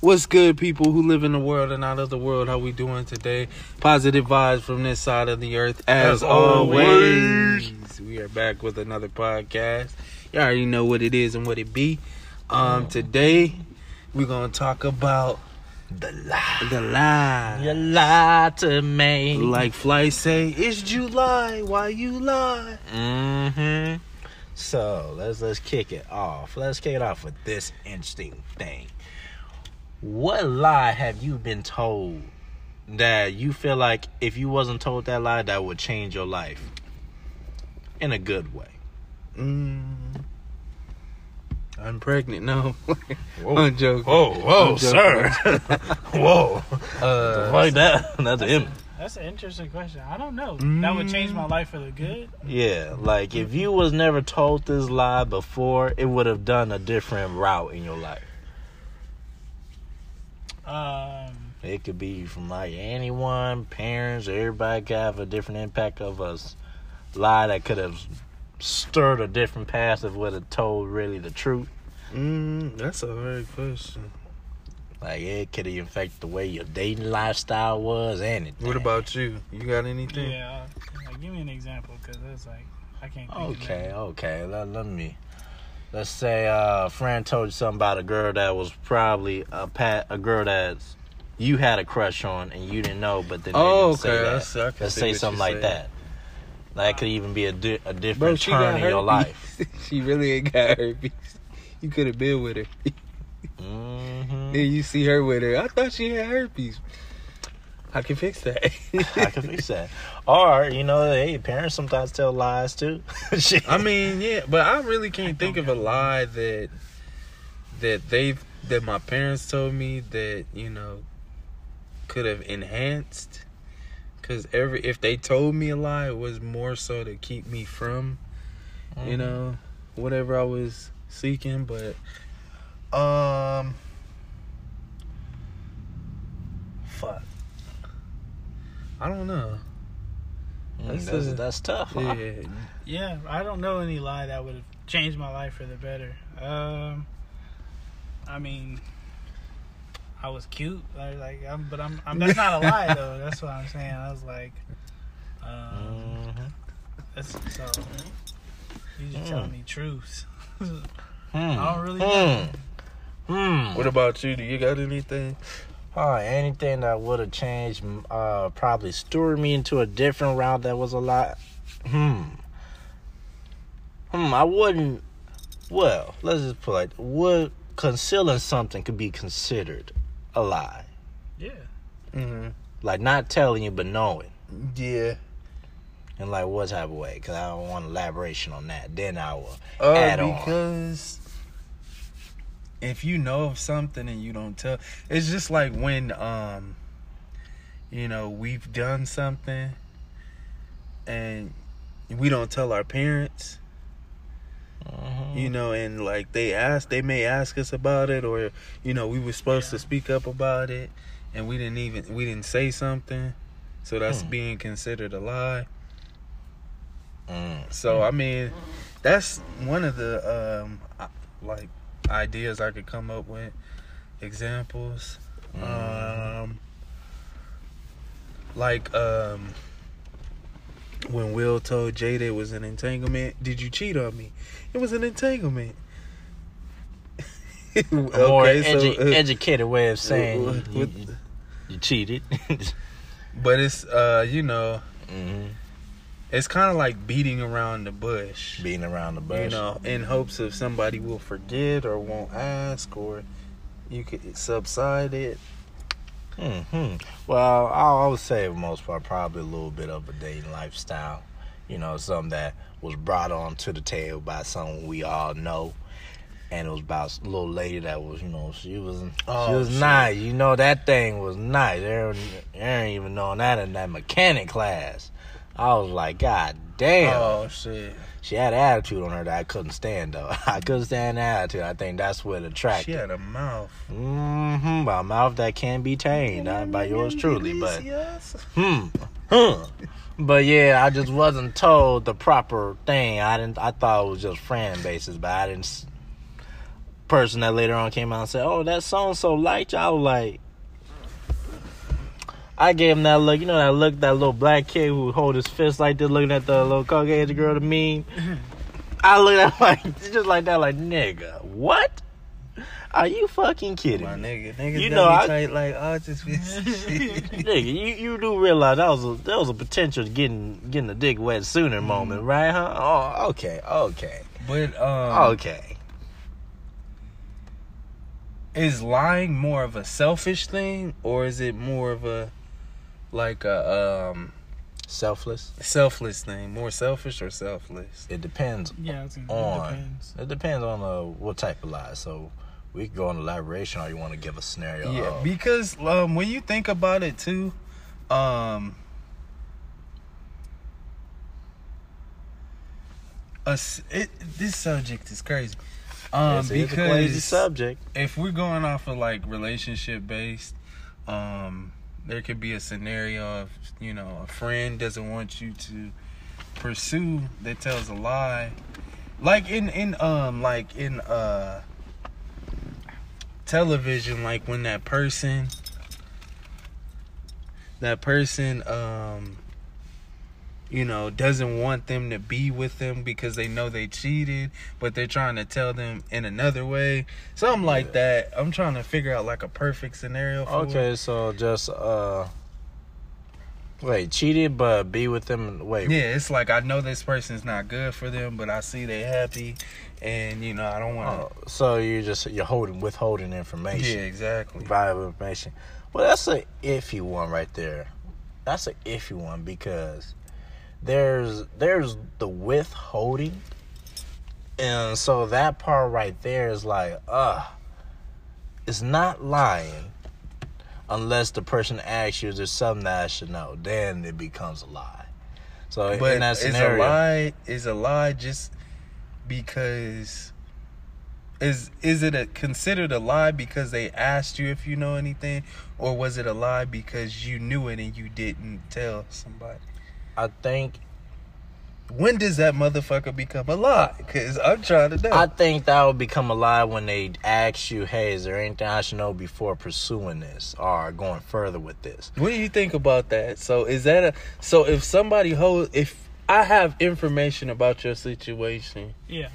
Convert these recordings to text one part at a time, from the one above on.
What's good, people who live in the world and out of the world? How we doing today? Positive vibes from this side of the earth, as, As always. always. We are back with another podcast. You already know what it is and what it be. Um, today we're gonna talk about The lie. the lie. You lie to me. Like Fly say, it's July. Why you lie? Mm-hmm. So let's let's kick it off. Let's kick it off with this interesting thing. What lie have you been told that you feel like if you wasn't told that lie that would change your life in a good way? Mm, I'm pregnant. No, Whoa. I'm joking. Whoa, whoa, I'm sir. whoa. Uh, Like that. That's That's, him. a, that's an interesting question. I don't know. That would change my life for the good. Yeah, like if you was never told this lie before, it would have done a different route in your life. Um, It could be from like anyone, parents, everybody could have a different impact of a s- lie that could have stirred a different path if would have told really the truth. mm, that's a hard question. Like it could have affected the way your dating lifestyle was, anything. What about you? You got anything? yeah. Like, give me an example because it's like I can't. Think Okay, that. okay. Let, let me. Let's say uh, a friend told you something about a girl that was probably a pat a girl that you had a crush on and you didn't know, but then they Oh, didn't say okay. that. That's- Let's say something like that. That could even be a, di- a different Bro, turn in your life. she really ain't got herpes. You could have been with her. hmm Then you see her with her. I thought she had herpes. I can fix that. I can fix that. Or you know, hey, parents sometimes tell lies too. I mean, yeah, but I really can't think of a lie that that they that my parents told me that you know could have enhanced. Cause every if they told me a lie, it was more so to keep me from you Mhm. know whatever I was seeking. But um, fuck, I don't know. Mm, that's that's, a- that's tough. Huh? Yeah, Yeah, I don't know any lie that would have changed my life for the better. Um, I mean, I was cute, like, like I'm, but I'm, I'm. That's not a lie though. That's what I'm saying. I was like, um, Mhm. that's so. You just Mm. telling me truths. Hmm. I don't really know. Hmm. What about you? Do you got anything? Oh, anything that would have changed, uh, probably steered me into a different route that was a lot. Hmm. Hmm. I wouldn't. Well, let's just put like, would concealing something could be considered a lie? Yeah. Mm-hmm. Like not telling you but knowing, Yeah. and like what type of way? Because I don't want elaboration on that. Then I will Uh, add on. because if you know of something and you don't tell, it's just like when um, you know, we've done something and we don't tell our parents, Mhm. you know, and like they ask, they may ask us about it, or you know, we were supposed to speak up about it, and we didn't even we didn't say something, so that's Hmm. being considered a lie. Mm. So I mean, that's one of the um like ideas I could come up with. Examples, Mhm. um, like um, when Will told Jada it was an entanglement. Did you cheat on me? It was an entanglement. A more Okay, so, uh, educated way of saying uh, you, you, you- cheated. but it's uh, you know, hmm it's kind of like beating around the bush. Beating around the bush. you know, in hopes of somebody will forget or won't ask or you could subside it. hmm Well, I would say for the most part, probably a little bit of a dating lifestyle. You know, something that was brought on to the table by someone we all know. And it was about a little lady that was, you know, she was she Oh, was shit. nice. You know, that thing was nice. Aaron, Aaron even knowing that in that mechanic class. I was like, God damn. Oh shit! She had an attitude on her that I couldn't stand though. I couldn't stand the attitude. I think that's what attracted. She had a mouth. Mm-hmm. By a mouth that can be tamed, not by yours truly, but hmm, huh. But yeah, I just wasn't told the proper thing. I didn't. I thought it was just friend basis, but I didn't. person that later on came out and said, "Oh, that song so light," I was like. I gave him that look, you know that look, that little black kid who hold his fist like this, looking at the little Caucasian girl to me. I looked at him like just like that, like nigga, what? Are you fucking kidding My nigga, niggas You know, I- tight like artists. Nigga, you, you do realize that was a that was a potential getting getting the dick wet sooner moment, right? Huh? Oh, okay, okay, but um, okay. is lying more of a selfish thing or is it more of a like a um Selfless. selfless thing? More selfish or selfless? It depends Yeah, it's, it on. depends. It depends on uh, what type of lie. So we can go on elaboration, or you want to give a scenario. Yeah, of- because um, when you think about it too, um, a s it, this subject is crazy. Um, Yes, it is a crazy because subject. if we're going off of like relationship based, um, there could be a scenario of you know a friend doesn't want you to pursue that tells a lie, like in in um like in uh television, like when that person that person um you know doesn't want them to be with them because they know they cheated but they're trying to tell them in another way something like Yeah. that i'm trying to figure out like a perfect scenario for Okay, so just uh, wait, cheated, but be with them. Wait, yeah it's like i know this person's not good for them but i see they happy and you know i don't want Oh, so you're just you're holding withholding information. yeah exactly valuable information. Well, that's a iffy one right there. That's a iffy one because there's there's the withholding, and so that part right there is like, uh, it's not lying unless the person asks you, "Is there something that I should know?" Then it becomes a lie. So but in that is a lie is a lie just because is is it a considered a lie because they asked you if you know anything or was it a lie because you knew it and you didn't tell somebody I think when does that motherfucker become a lie because i'm trying to know I think that would become a lie when they ask you, "Hey, is there anything I should know before pursuing this or going further with this?" what do you think about that so is that a so if somebody hold if i have information about your situation Yeah.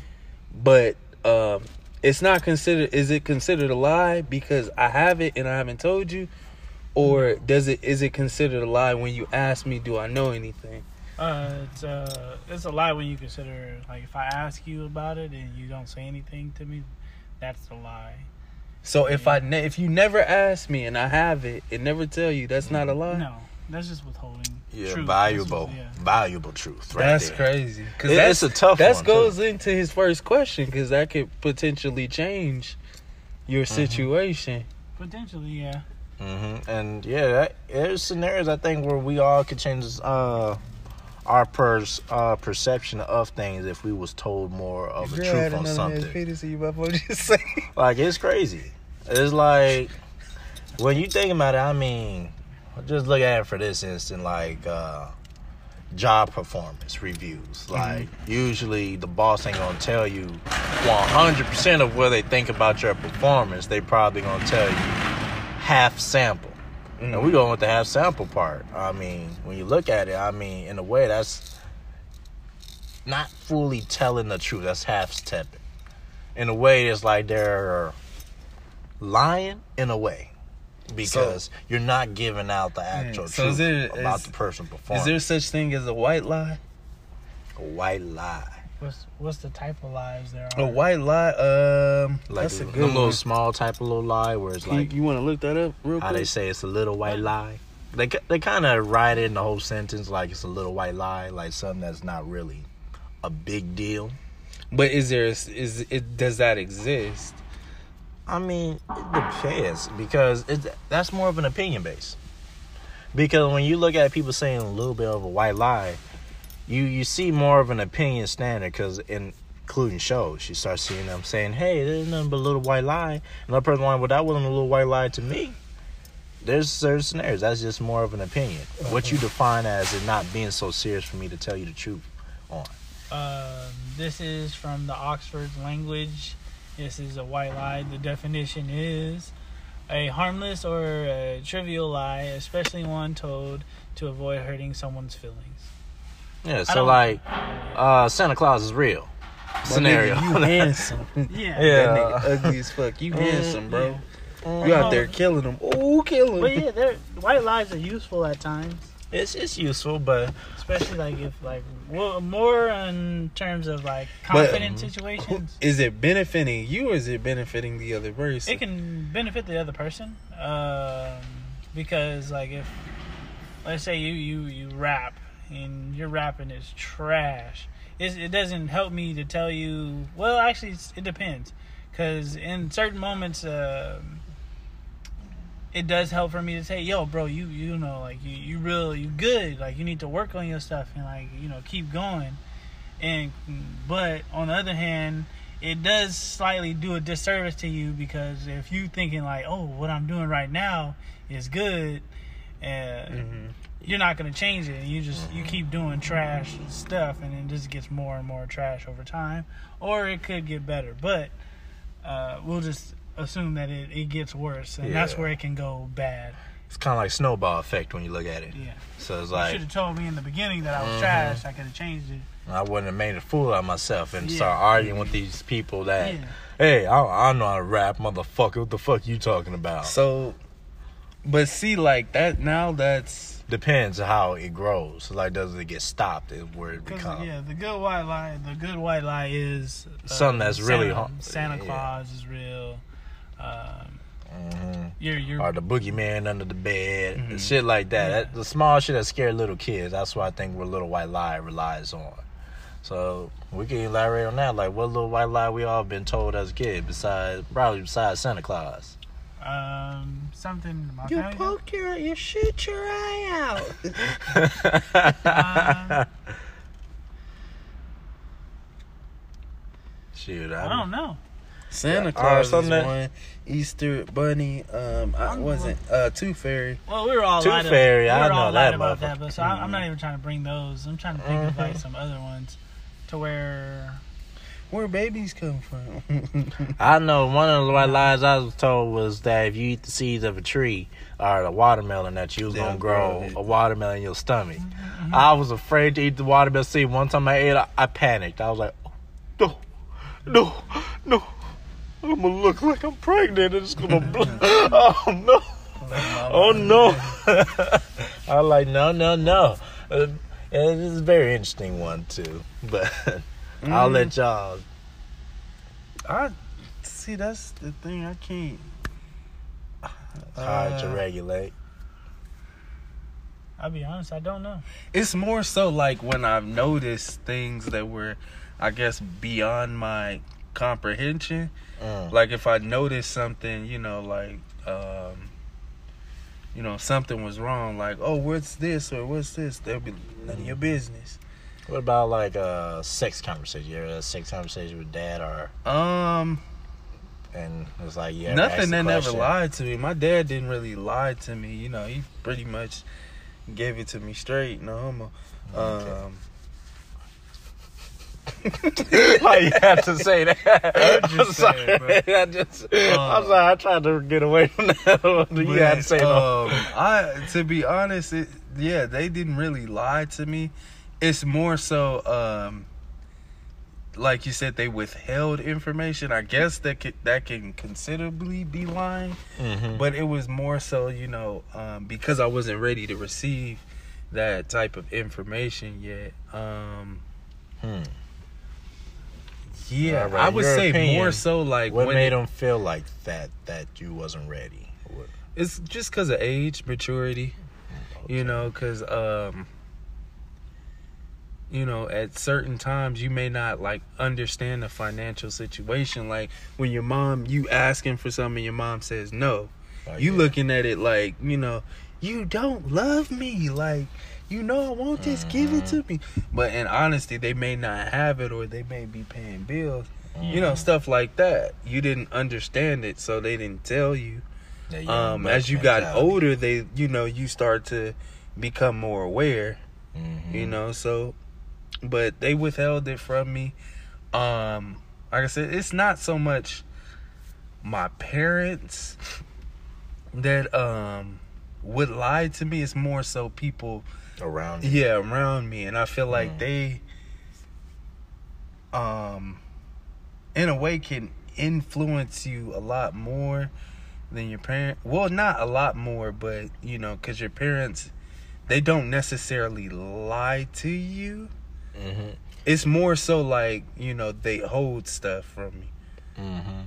but um it's not considered is it considered a lie because i have it and i haven't told you or does it is it considered a lie when you ask me do i know anything Uh, it's uh, it's a lie when you consider like if I ask you about it and you don't say anything to me, that's a lie. so if i ne- if you never ask me and i have it and never tell you that's not a lie No, that's just withholding. Yeah, truth. valuable, That's- yeah. valuable truth. Right that's there. crazy because It- that's it's a tough that goes too. into his first question because that could potentially change your Mm-hmm. situation Potentially, yeah. Hmm And yeah, that, there's scenarios I think where we all could change uh, our pers- uh, perception of things if we was told more of the truth on something. so you might want to just say Like it's crazy. It's like when you think about it. I mean, just look at it for this instant, like uh, job performance reviews. Like usually the boss ain't gonna tell you 100 percent of what they think about your performance. They probably gonna tell you half sample. And we going with the half sample part. I mean, when you look at it, I mean, in a way, that's not fully telling the truth. That's half stepping. In a way, it's like they're lying. In a way, because you're not giving out the hmm, actual so truth is there- about is- the person is there such thing as a white lie a white lie? What's what's the type of lies there are? A white lie, um, Like that's a the, good little one. small type of little lie where it's Can you- like you want to look that up real how quick? they say it's a little white lie. They they kind of write it in the whole sentence like it's a little white lie, like something that's not really a big deal. But is there is it does that exist? I mean, it depends because it's that's more of an opinion base. Because when you look at people saying a little bit of a white lie, you you see more of an opinion standard. Because including shows, you start seeing them saying, "Hey, there's nothing but a little white lie," Another person like, "Well, that wasn't a little white lie to me." There's certain scenarios that's just more of an opinion. What you define as it not being so serious for me to tell you the truth on. Uh, this is from the Oxford Language This is a white lie. The definition is a harmless or a trivial lie, especially one told to avoid hurting someone's feelings. Yeah, so like, uh, Santa Claus is real. Scenario. you handsome. Yeah. Yeah. That nigga ugly as fuck. You handsome, bro. Mm, You out there killing them. Oh, kill But yeah, they're, white lies are useful at times, It's it's useful, but especially like if like well, more in terms of like But- confident situations. Is it benefiting you or is it benefiting the other person? It can benefit the other person um, because like if let's say you you you rap and your rapping is trash. It doesn't help me to tell you well actually it depends. Because in certain moments um, it does help for me to say yo bro you you know like you you real you good. Like you need to work on your stuff and like you know keep going. And but on the other hand it does slightly do a disservice to you because if you thinking like oh what i'm doing right now is good uh, Mhm. You're not going to change it and you just you keep doing trash stuff and it just gets more and more trash over time or it could get better but uh, we'll just assume that it, it gets worse and that's where it can go bad it's kind of like snowball effect when you look at it. yeah So it's you like should have told me in the beginning that i was Mhm. trash i could have changed it I wouldn't have made a fool out of myself and Yeah. start arguing with these people that, yeah hey, I, I know how to rap, motherfucker. What the fuck you talking about? So, but see, like that now. That's Depends how it grows. Like, does it get stopped? Is where it becomes. yeah, the good white lie. The good white lie is uh, Something that's really Santa, hard- Santa yeah. Claus is real. Um, Mhm. you're you're Or the boogeyman under the bed, Mhm. shit like that. Yeah. that. The small shit that scare little kids. That's what I think where Little White Lie relies on. So we can elaborate on that. Like, what little white lie we all been told as a kid, besides probably besides Santa Claus. Um something. My you family poke your, you shoot your eye out. Um, Shoot, I don't know. Santa Yeah, or Claus is that- one. Easter Bunny. Um, I wasn't. Uh, Tooth Fairy. Well, we were all Tooth lied Fairy, we I were know all that about that, but so I, I'm not even trying to bring those. I'm trying to think of like Mhm. some other ones to where Where babies come from? I know one of the white lies I was told was that if you eat the seeds of a tree or the watermelon, that you was They'll gonna grow grow a watermelon in your stomach. Mm-hmm. I was afraid to eat the watermelon seed. One time I ate, it, I panicked. I was like, no, no, no. I'm gonna look like I'm pregnant. and It's gonna blow. Oh no. Oh no. I was like, no, no, no. Uh, and it's a very interesting one too. But I'll Mm. let y'all. I see. That's the thing. I can't. It's hard to Uh, regulate. I'll be honest, I don't know. It's more so like when I've noticed things that were, I guess, beyond my comprehension. Mm. Like if I noticed something, you know, like, um, you know, something was wrong. Like, oh, what's this or what's this? There'll be none of your business. What about like a sex conversation? You ever had a sex conversation with dad or Um, and it's like yeah, nothing that never lied to me. My dad didn't really lie to me. You know, he pretty much gave it to me straight. No homo. Okay. Um, Why you have to say that? I'm just I'm sorry. I just, I'm Uh, sorry. I tried to get away from that. you had to say no. um, I to be honest, it, yeah, they didn't really lie to me. It's more so, um, like you said, they withheld information. I guess that could, that can considerably be lying, Mhm. but it was more so, you know, um, because I wasn't ready to receive that type of information yet. Um, Hmm. yeah, right, I would your say opinion, more so like What when made it- them feel like that? That you wasn't ready. What- it's just because of age, maturity. okay. you know because um you know at certain times you may not like understand the financial situation. Like when your mom you asking for something and your mom says no. Oh, you yeah. looking at it like you know you don't love me. Like you know i want this give it to me. But in honesty they may not have it or they may be paying bills. You know stuff like that. You didn't understand it so they didn't tell you. Young um as you got older they you know you start to become more aware Mhm. you know so but they withheld it from me um like i said it's not so much my parents that um would lie to me. It's more so people Around you. yeah around me and i feel like Mm. they um in a way can influence you a lot more than your parent well not a lot more but you know because your parents they don't necessarily lie to you Mm-hmm. it's more so like you know they hold stuff from me Mm-hmm.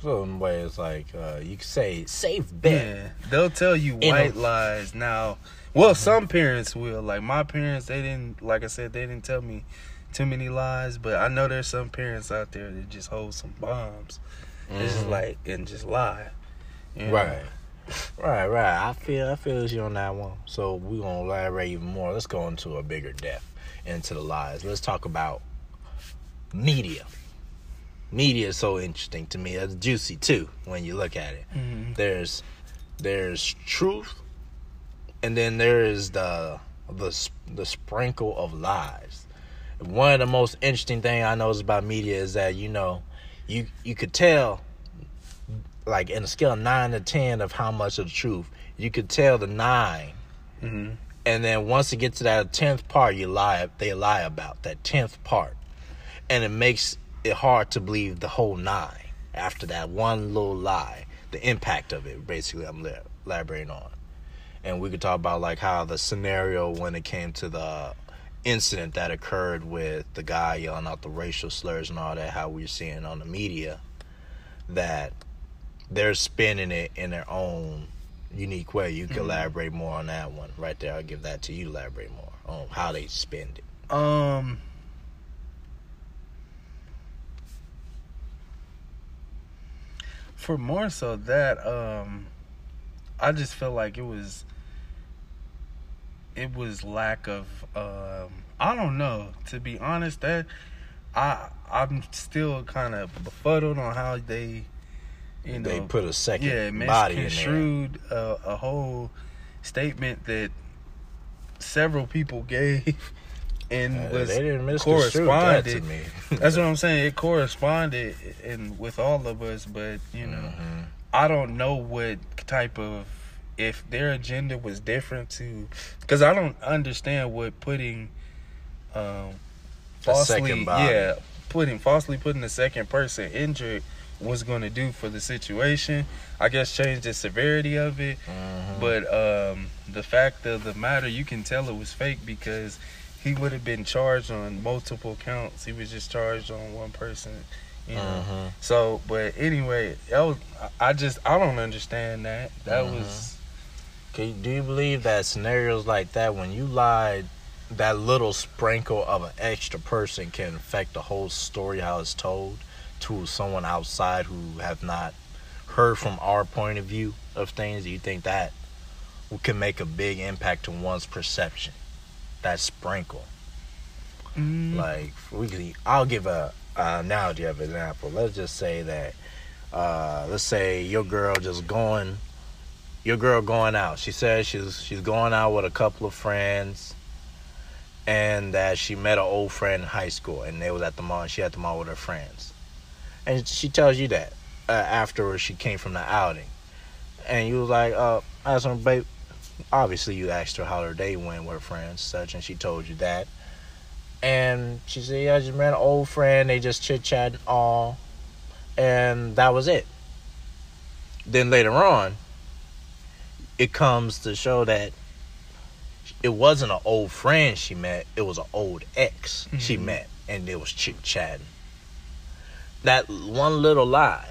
So in a way, it's like uh, you could say safe bet. yeah they'll tell you In a- white lies now well some parents will like my parents they didn't like i said they didn't tell me too many lies but i know there's some parents out there that just hold some bombs it's just Mhm. like and just lie you know? Right. Right, right. I feel I feel you on that one. So we're gonna elaborate even more. Let's go into a bigger depth into the lies. Let's talk about media. Media is so interesting to me. It's juicy too when you look at it. Mhm. There's there's truth, and then there is the the the sprinkle of lies. One of the most interesting thing I notice about media is that you know, you you could tell, like in a scale of nine to ten of how much of the truth, you could tell the nine, Mhm. And then once it gets to that tenth part, you lie they lie about that tenth part, and it makes it hard to believe the whole nine after that one little lie. The impact of it, basically, I'm elaborating on, and we could talk about like how the scenario when it came to the incident that occurred with the guy yelling out the racial slurs and all that. How we're seeing on the media that they're spinning it in their own unique way. You can Mhm. elaborate more on that one right there. I'll give that to you. to Elaborate more on how they spend it. Um. For more so that um, I just feel like it was. It was lack of um, I don't know to be honest that I I'm still kind of befuddled on how they you know they put a second yeah body in there. misconstrued a, a whole statement that several people gave and Uh, was they didn't that corresponded. me. That's what I'm saying. It corresponded and with all of us, but you know, Mhm. I don't know what type of if their agenda was different to because I don't understand what putting um falsely yeah putting falsely putting the second person injured was going to do for the situation. I guess change the severity of it, Mhm. but um the fact of the matter, you can tell it was fake because he would have been charged on multiple counts. He was just charged on one person, you know. Mhm. So, but anyway, was I just I don't understand that. That Mhm. was Can you, do you believe that scenarios like that, when you lied, that little sprinkle of an extra person can affect the whole story how it's told to someone outside who have not heard from our point of view of things? Do you think that can make a big impact to one's perception? That sprinkle, mm, like we can. I'll give a, a analogy of example. Let's just say that, uh, let's say your girl just going your girl going out. She says she's she's going out with a couple of friends, and that she met an old friend in high school, and they was at the mall. And she at the mall with her friends, and she tells you that uh, afterwards she came from the outing, and you was like, uh, I her, babe. Obviously, you asked her how her day went with her friends, such, and she told you that. And she said, "Yeah, I just met an old friend. They just chit chatting all, and that was it." Then later on, it comes to show that it wasn't an old friend she met, it was an old ex she Mhm. met, and it was chit chatting. That one little lie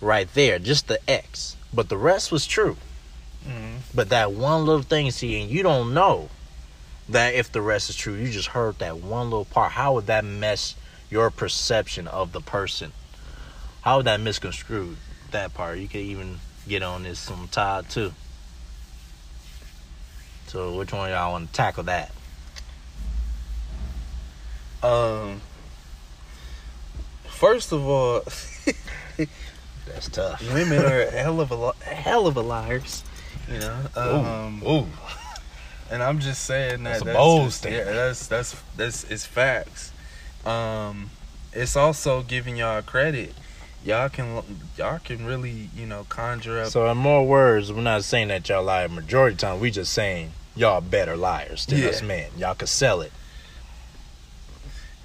right there, just the X. but the rest was true. mm, But that one little thing, see, and you don't know that if the rest is true, you just heard that one little part. How would that mess your perception of the person? How would that misconstrue that part? You could even get on this some Todd too. So which one of y'all want to tackle that? um. First of all, That's tough. women are a hell of a hell of a liars, you know. Um, ooh. and I'm just saying that That's a that's bold just- yeah, that's that's that's it's facts. Um, it's also giving y'all credit. y'all can y'all can really you know conjure up. So in more words, we're not saying that y'all lie majority of the time. We just saying y'all better liars than Yeah. us men. Y'all can sell it.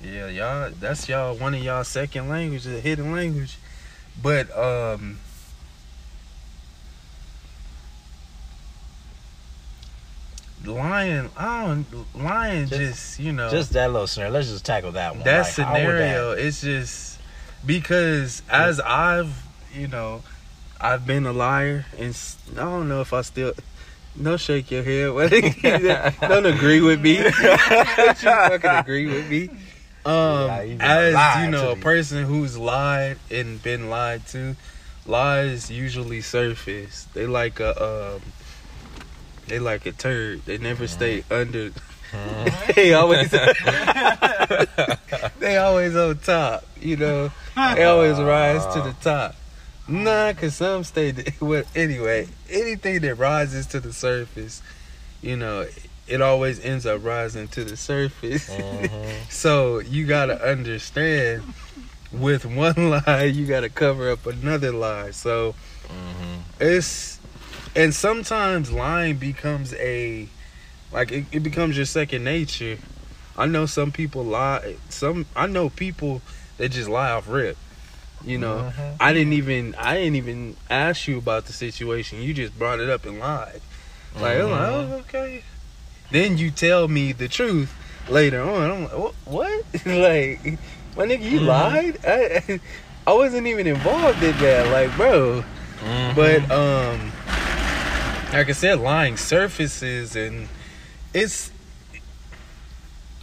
Yeah, y'all. That's y'all one of y'all second language, a hidden language. But um, lying, I don't lying. Just- Just, you know, Just that little scenario. Let's just tackle that one. that Like, scenario. It's just because as I've you know, I've been a liar, and I don't know if I still. Don't shake your head. don't agree with me. Don't you fucking agree with me. Um, Yeah, as you know, a person who's lied and been lied to, lies usually surface. They like a um, they like a turd. They never stay under. Mhm. they always they always on top. You know, they always rise to the top. Nah, cause some stay. Well, anyway, anything that rises to the surface, you know, it always ends up rising to the surface. Mhm. So you gotta understand, with one lie, you gotta cover up another lie. So Mhm. it's and sometimes lying becomes a like it, it becomes your second nature. I know some people lie. Some I know people that just lie off rip. You know, Mhm. I didn't even I didn't even ask you about the situation. You just brought it up and lied. Like I'm like, oh, okay. Then you tell me the truth later on. I'm like, what? what? like, my nigga, you Mhm. lied. I, I wasn't even involved in that. Like, bro. Mhm. But um, like I said, lying surfaces and it's.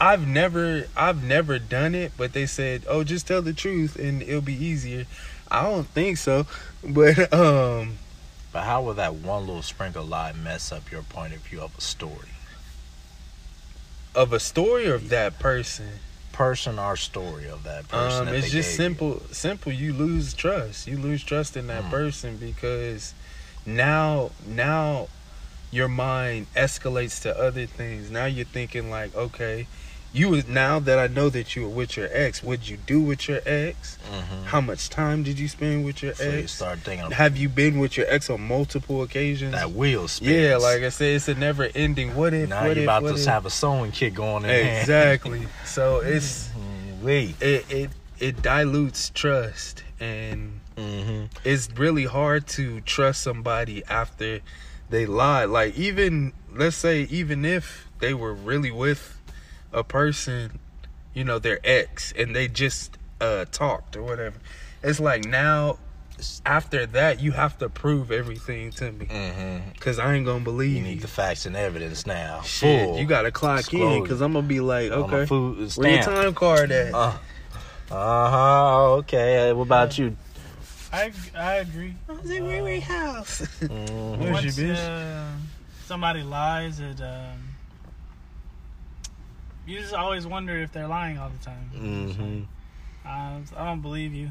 I've never, I've never done it, but they said, "Oh, just tell the truth and it'll be easier." I don't think so, but um, But how will that one little sprinkle lie mess up your point of view of a story? Of a story of that person. Person or story of that person? Um, that it's just simple. Simple. You lose trust. You lose trust in that Mm. person because now, now, your mind escalates to other things. Now you're thinking like, okay, you now that I know that you were with your ex. What'd you do with your ex? you? Mhm. How much time did you spend with your So you ex? start thinking Have you been with your ex on multiple occasions? that wheel spins. yeah, like I said, it's a never ending. What if? now what you're if? about to if? have a sewing kit going in exactly. so it's Lee. it it it dilutes trust and Mm-hmm. it's really hard to trust somebody after they lied like even let's say even if they were really with a person you know their ex and they just uh talked or whatever it's like now after that you have to prove everything to me Mm-hmm. because i ain't gonna believe You you, need the facts and evidence now. shit Full you gotta clock in because i'm gonna be like okay food where your time card at Uh huh. Okay. What about you? I I agree. I house Mhm. Where's Once your bitch? uh, somebody lies, it um, you just always wonder if they're lying all the time. Mhm. I, I don't believe you.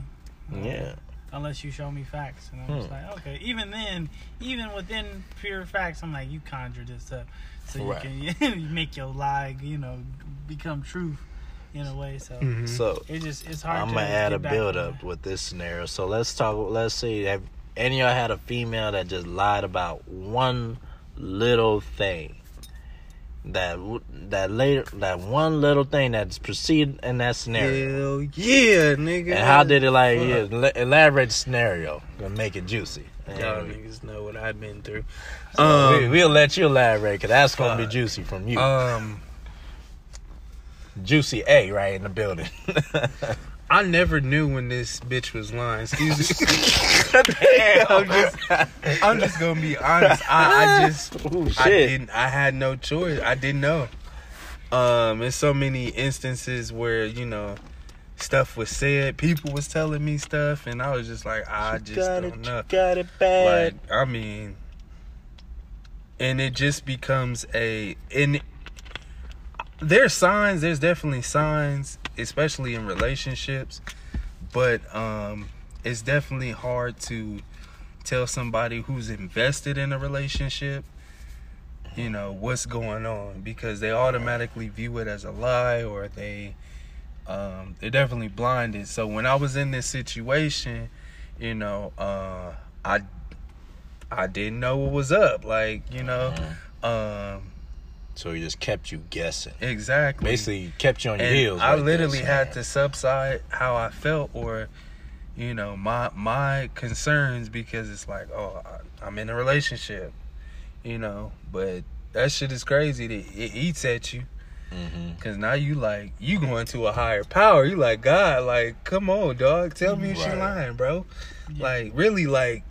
Yeah. Unless you show me facts, and I'm just Hmm. like, okay. Even then, even within pure facts, I'm like, you conjure this up, so Right. you can you make your lie, you know, become truth in a way. So Mhm. So it just it's hard. I'm to gonna add a build on up with this scenario. So let's talk. Let's see. have any of y'all had a female that just lied about one little thing. That that later that one little thing that's proceeded in that scenario. Hell yeah, nigga. And how did it like yeah, elaborate the scenario and make it juicy? Y'all niggas know what I've been through. so Um, we, we'll let you elaborate because that's gonna be juicy from you. Um, juicy A right in the building. I never knew when this bitch was lying. Excuse me. Damn. I'm just, I'm just gonna be honest. I, I just, Ooh, I didn't. I had no choice. I didn't know. Um, in so many instances where you know stuff was said, people was telling me stuff, and I was just like, I just got don't it, know. you got it bad. Like, I mean, and it just becomes a and there's signs. There's definitely signs, especially in relationships, but um, it's definitely hard to tell somebody who's invested in a relationship, you know, what's going on because they automatically view it as a lie or they um, they're definitely blinded. So when I was in this situation you know, uh, I I didn't know what was up. Like, you know, um, So he just kept you guessing. exactly. Basically, kept you on your And heels. I right literally had saying, to subside how I felt or you know my my concerns because it's like oh I, I'm in a relationship you know but that shit is crazy that it eats at you Mhm. because now you like you going to a higher power you like God like come on dog tell me if she lying bro Yeah. like really like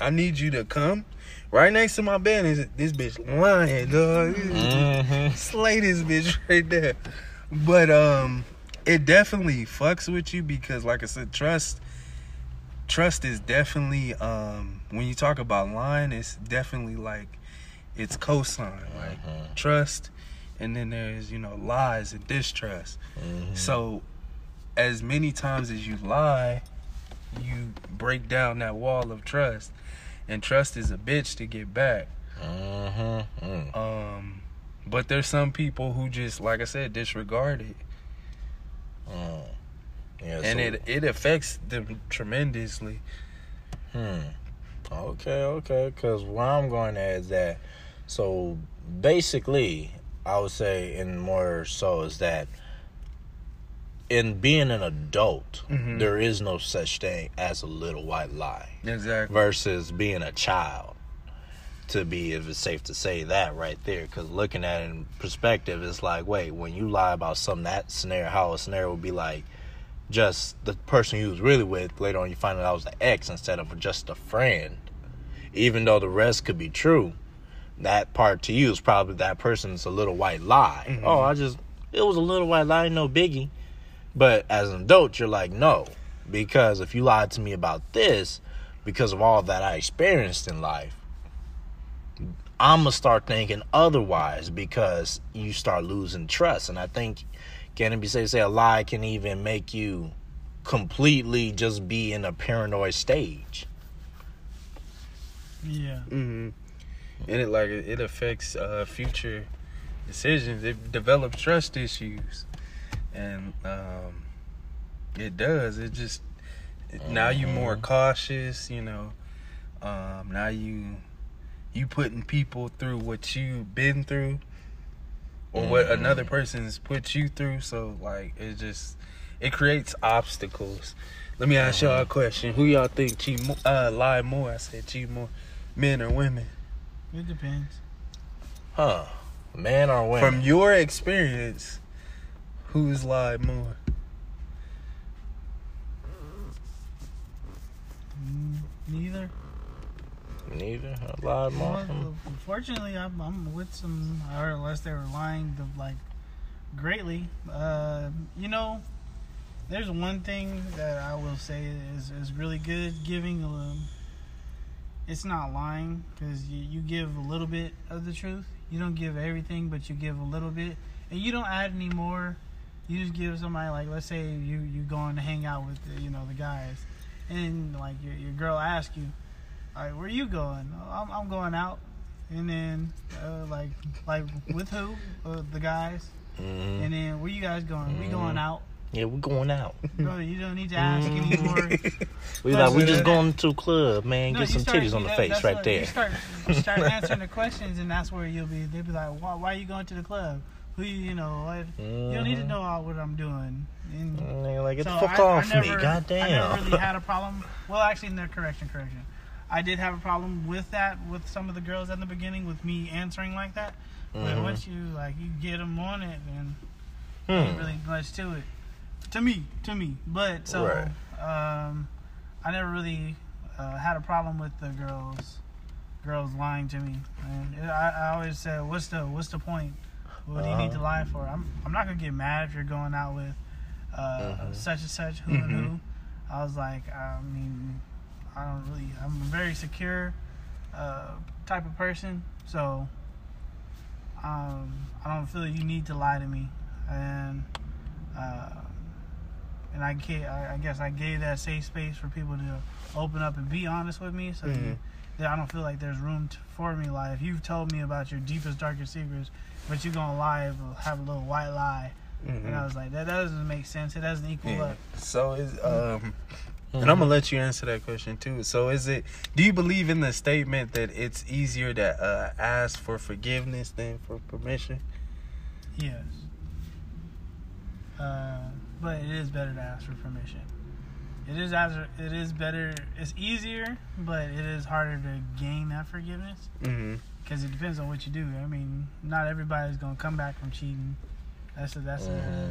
I need you to come right next to my bed is this bitch lying dog Mhm. slay this bitch right there. But um it definitely fucks with you because like I said, trust trust is definitely um when you talk about lying, it's definitely like it's cosign. Like Mhm. trust and then there's, you know, lies and distrust. Mhm. So as many times as you lie, you break down that wall of trust. And trust is a bitch to get back. Mhm. Mm. Um, but there's some people who just, like I said, disregard it, Mm. Yeah, and so- it it affects them tremendously. Hmm. Okay, okay. Because where I'm going at is that, so basically, I would say, in more so, is that in being an adult, Mhm. there is no such thing as a little white lie Exactly. versus being a child. To be, if it's safe to say that right there, because looking at it in perspective, it's like, wait, when you lie about something, that scenario, how a scenario would be like, just the person you was really with, later on you find out that was the ex instead of just a friend. Even though the rest could be true, that part to you is probably that person's a little white lie. Mhm. Oh, I just, it was a little white lie, no biggie. But as an adult, you're like, no, because if you lied to me about this, because of all that I experienced in life, I'm gonna start thinking otherwise because you start losing trust. And I think, can it be safe to say a lie can even make you completely just be in a paranoid stage? Yeah. Mm-hmm. And it like it affects uh, future decisions. It develops trust issues, and um, it does. It just it- now you're more cautious. You know, um, now you you putting people through what you've been through, or what Mhm. another person's put you through. So like it just it creates obstacles. Let me ask y'all a question: Who y'all think cheat mo- uh, lie more? I said cheat more, men or women? It depends. Huh? Man or woman? From your experience, who's lied more? Mm, neither. Neither. I lied more. Well, unfortunately, I'm, I'm with some, or unless they were lying to like greatly. Uh, you know, there's one thing that I will say is is really good giving. Um, it's not lying because you, you give a little bit of the truth. You don't give everything, but you give a little bit, and you don't add any more. You just give somebody like, let's say you you going to hang out with the, you know the guys, and like your your girl asks you, all right, where you going? "Oh, I'm, I'm going out. And then, uh, like, like with who? Uh, the guys. Mhm. And then, where you guys going? We going out. Yeah, we're going out. Bro, you don't need to ask Mhm. anymore. We like we just going to a club, man. No, Get some start- titties on the that- face right there. You start, you start answering the questions, and that's where you'll be. They'll be like, why, why are you going to the club? Who you, know, what? You don't need to Mhm. know all what I'm doing. And And they're like, get So the fuck I- I off me, never- goddamn. I never really had a problem. Well, actually, no, correction, correction. I did have a problem with that with some of the girls at the beginning with me answering like that. But Mhm. once you like you get them on it, then Hmm. ain't really much to it. To me, to me. But so Right. um, I never really uh, had a problem with the girls girls lying to me. And I, I always said, what's the what's the point? What do you need to Uh-huh. lie for? I'm I'm not gonna get mad if you're going out with uh, Mhm. such and such who and Mhm. who. I was like, I mean, I don't really. I'm a very secure uh, type of person, so um, I don't feel you need to lie to me, and uh, and I, ga- I I guess I gave that safe space for people to open up and be honest with me, so Mhm. that I don't feel like there's room t for me. Like if you've told me about your deepest, darkest secrets, but you're gonna lie, have a little white lie, Mhm. and I was like, that, that doesn't make sense. It doesn't equal Yeah. up. So is um And I'm gonna let you answer that question too. So, is it? Do you believe in the statement that it's easier to uh, ask for forgiveness than for permission? Yes. Uh, but it is better to ask for permission. It is as it is better. It's easier, but it is harder to gain that forgiveness Mm-hmm. Because it depends on what you do. I mean, not everybody's gonna come back from cheating. That's a that's a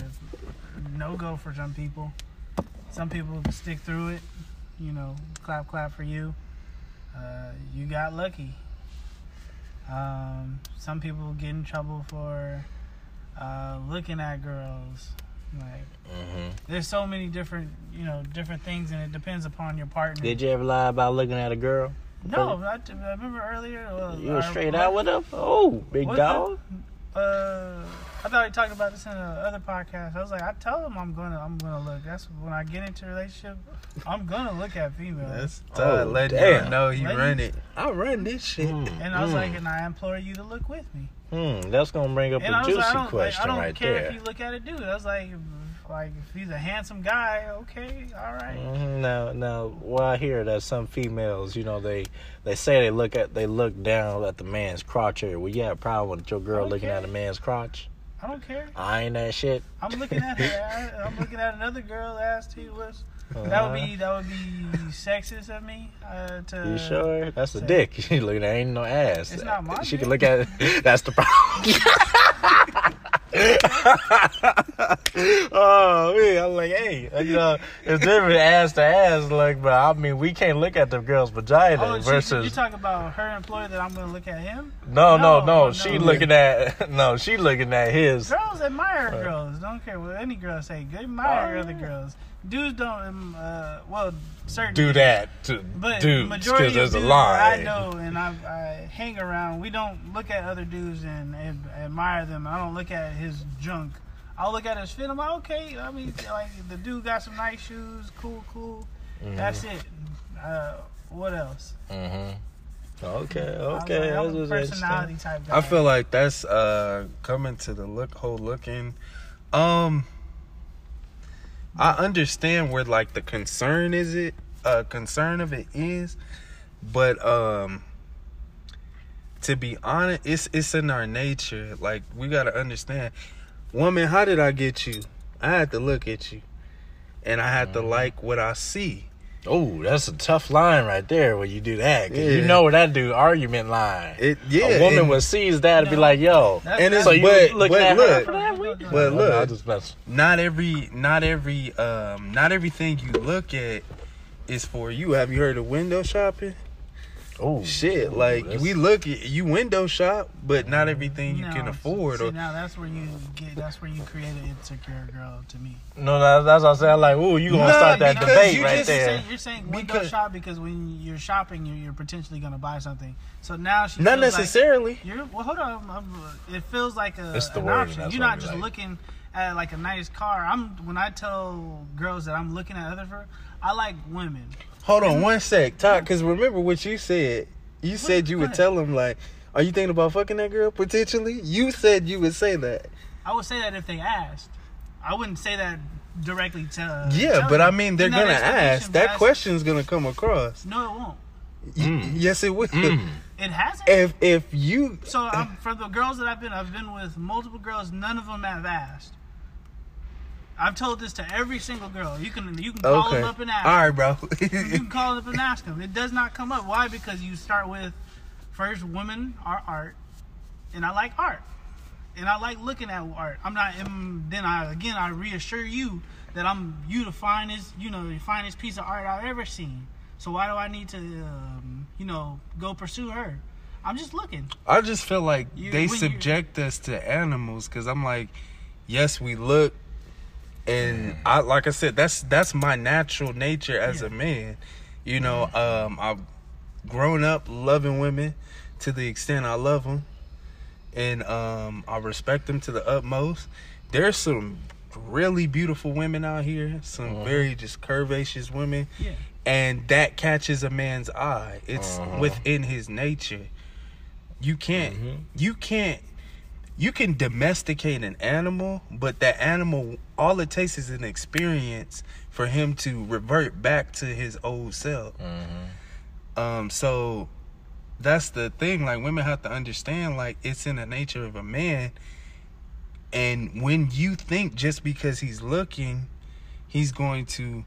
no go for some people. Some people stick through it. You know, clap clap for you. Uh, you got lucky. Um, some people get in trouble for uh, looking at girls. Like, hmm there's so many different, you know, different things, and it depends upon your partner. Did you ever lie about looking at a girl? No, I, I remember earlier. Uh, You were our- straight out with her? Oh, big What dog. Uh, I thought we talked about this in another podcast. I was like, I tell him I'm gonna, I'm gonna look. That's when I get into a relationship, I'm gonna look at females. That's Oh, Todd letting damn. y'all know he Letting- run it. I run this shit. Hmm, and I was hmm, like, and I implore you to look with me. hmm, that's gonna bring up And I a was juicy like, I don't, like, question I don't care there. if you look at a dude. I was like, like if he's a handsome guy, okay, all right. Now, now, well, I hear that some females, you know, they they say they look at they look down at the man's crotch area. Well, you have a problem with your girl looking at a man's crotch? I don't care. I ain't that shit. I'm looking at her. I'm looking at another girl ass too. Was that would be that would be sexist of me uh, to. Uh-huh. You sure? That's a dick. She looking at ain't no ass. It's not my She can look at it. That's the problem. oh man, I'm like, hey, you know, it's different ass to ass, like, but I mean, we can't look at the girl's vagina Oh, she, versus. you talk about her employer that I'm gonna look at him. no, no, No, no, no. She looking at no, she looking at his. Girls admire Right. girls. Don't care what any girl say. Good admire Oh, other yeah. girls. Dudes don't. Um, uh, well, certain Do that to But dudes majority because there's of a line. I know and I, I hang around. We don't look at other dudes and, and admire them. I don't look at his junk. I'll look at his fit. I'm like, okay. I mean, like the dude got some nice shoes. Cool, cool. Mm-hmm. That's it. Uh, what else? Mm-hmm. Okay, I okay, like, that's I'm personality type guy. I feel like that's uh coming to the look whole looking. Um I understand where like the concern is it uh concern of it is, but um to be honest, it's it's in our nature. Like we gotta understand. Woman, how did I get you? I had to look at you. And I had to Mm-hmm. like what I see. Oh, that's a tough line right there when you do that. 'cause you Yeah. know where that dude argument line. It yeah. a woman and- would seize that and be like, "Yo." And it's So you but, looking but at her look, for that? But No, But no, look. just not every not every um not everything you look at is for you. Have you heard of window shopping? Oh Shit, like we look at you window shop, but not mm. everything you No, can afford. See, Or now that's where you get. That's where you create an insecure girl to me. No, that, that's what I'm saying. Like, ooh, you gonna Nah, start that debate right just You're there. saying, you're saying window Because- shop because when you're shopping, you're, you're potentially going to buy something. So now she not feels like necessarily. you're well. Hold on, I'm- it feels like a, It's the an wording, option. You're not just like. looking at like a nice car. I'm when I tell girls that I'm looking at other for, I like women. Hold on one sec, Todd. Because remember what you said. You said you would tell them like, "Are you thinking about fucking that girl potentially?" You said you would say that. I would say that if they asked. I wouldn't say that directly to. yeah, tell but them. I mean, they're It's not gonna ask. That that's- question's gonna come across. No, it won't. Y- Mm. Yes, it will. Mm. It hasn't. If if you So um, for the girls that I've been, I've been with multiple girls. None of them have asked. I've told this to every single girl. You can you can call okay, them up and ask. all right, bro. You can call them up and ask them. It does not come up. Why? Because you start with first women are art, and I like art, and I like looking at art. I'm not. um, then I again I reassure you that I'm you the finest you know the finest piece of art I've ever seen. So why do I need to um, you know go pursue her? I'm just looking. I just feel like You- they subject us to animals because I'm like, yes, we look, and I like I said, that's that's my natural nature as Yeah. a man. You know, um, I've grown up loving women to the extent I love them, and um, I respect them to the utmost. There's some really beautiful women out here, some Uh-huh. very just curvaceous women Yeah. and that catches a man's eye. It's Uh-huh. within his nature. You can't. Mhm. You can't. You can domesticate an animal, but that animal, all it takes is an experience for him to revert back to his old self. Mm-hmm. Um, so that's the thing. Like women have to understand, like it's in the nature of a man. And when you think just because he's looking, he's going to,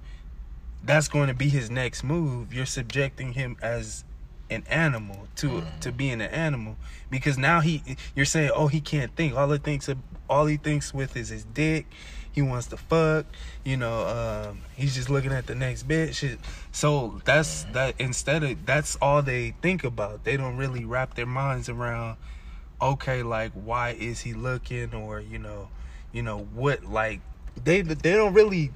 that's going to be his next move. You're subjecting him as an animal to to being an animal. Because now he you're saying oh he can't think. All he thinks of, all he thinks with is his dick. He wants to fuck. You know um, he's just looking at the next bitch. So that's that instead of that's all they think about. They don't really wrap their minds around okay like why is he looking? Or you know you know what like they they don't really